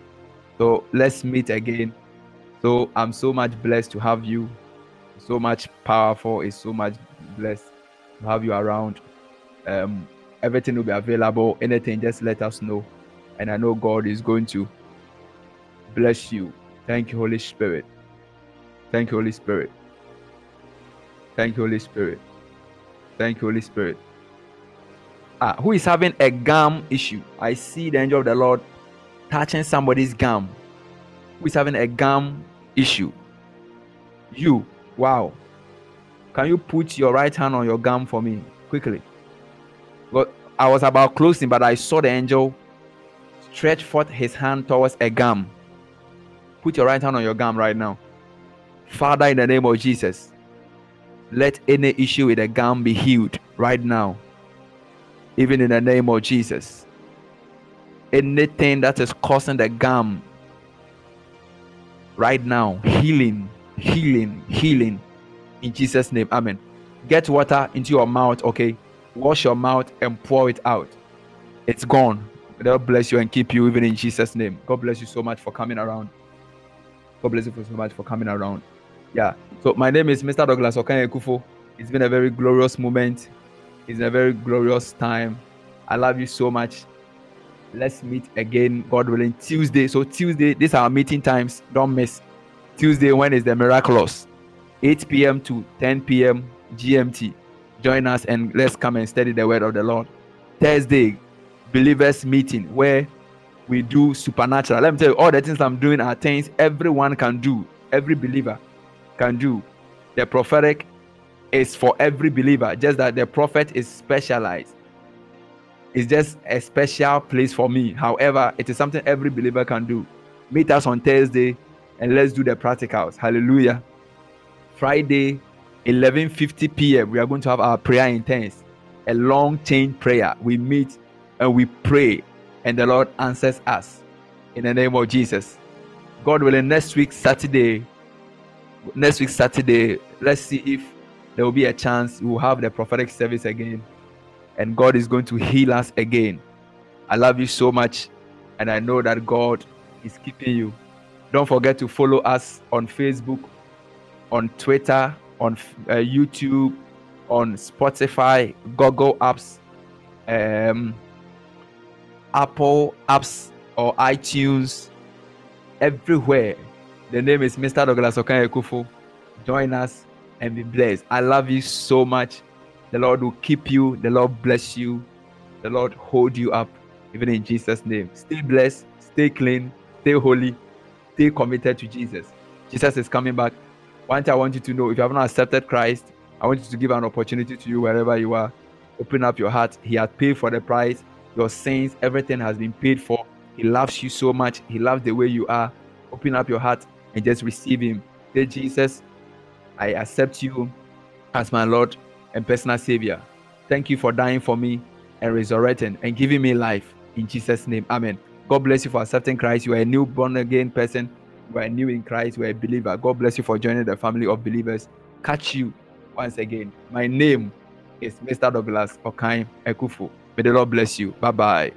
So let's meet again. So I'm so much blessed to have you. So much powerful. It's so much blessed to have you around. Um, everything will be available. Anything, just let us know. And I know God is going to bless you. Thank you, Holy Spirit. Thank you, Holy Spirit. Thank you, Holy Spirit. Thank you, Holy Spirit. Ah, who is having a gum issue? I see the angel of the Lord touching somebody's gum. Who is having a gum issue? You. Wow. Can you put your right hand on your gum for me quickly? But I was about closing, but I saw the angel stretch forth his hand towards a gum. Put your right hand on your gum right now. Father, in the name of Jesus, let any issue with a gum be healed right now. Even in the name of Jesus. Anything that is causing the gum right now, healing, healing, healing. In Jesus' name, Amen. Get water into your mouth, okay? Wash your mouth and pour it out. It's gone. God bless you and keep you, even in Jesus' name. God bless you so much for coming around. God bless you so much for coming around. Yeah. So my name is Mr. Douglas Okanye Kufo. It's been a very glorious moment. It's a very glorious time. I love you so much. Let's meet again, God willing, Tuesday. So Tuesday, these are our meeting times. Don't miss. Tuesday, when is the miraculous? 8 p.m. to 10 p.m. GMT. Join us and let's come and study the word of the Lord. Thursday, believers meeting where we do supernatural. Let me tell you, all the things I'm doing are things everyone can do. Every believer can do. The prophetic is for every believer, just that the prophet is specialized. It's just a special place for me. However, it is something every believer can do. Meet us on Thursday and let's do the practicals. Hallelujah. Friday, 11:50 p.m. We are going to have our prayer intense, a long chain prayer. We meet and we pray and the Lord answers us in the name of Jesus. God willing, next week, Saturday, next week, Saturday, let's see if there will be a chance we'll have the prophetic service again and God is going to heal us again. I love you so much, and I know that God is keeping you. Don't forget to follow us on Facebook, on Twitter, on uh, YouTube, on Spotify, Google apps. Um, Apple apps or iTunes, everywhere. The name is Mr. Douglas Okanye Kufo. Join us and be blessed. I love you so much. The Lord will keep you. The Lord bless you. The Lord hold you up, even in Jesus' name. Stay blessed, stay clean, stay holy, stay committed to Jesus. Jesus is coming back. One thing I want you to know if you have not accepted Christ, I want you to give an opportunity to you wherever you are. Open up your heart. He has paid for the price your sins, everything has been paid for. He loves you so much. He loves the way you are. Open up your heart and just receive Him. Say, Jesus, I accept you as my Lord and personal Savior. Thank you for dying for me and resurrecting and giving me life. In Jesus' name, Amen. God bless you for accepting Christ. You are a new born again person. You are new in Christ. You are a believer. God bless you for joining the family of believers. Catch you once again. My name is Mr. Douglas Okain Ekufu. May the Lord bless you. Bye bye.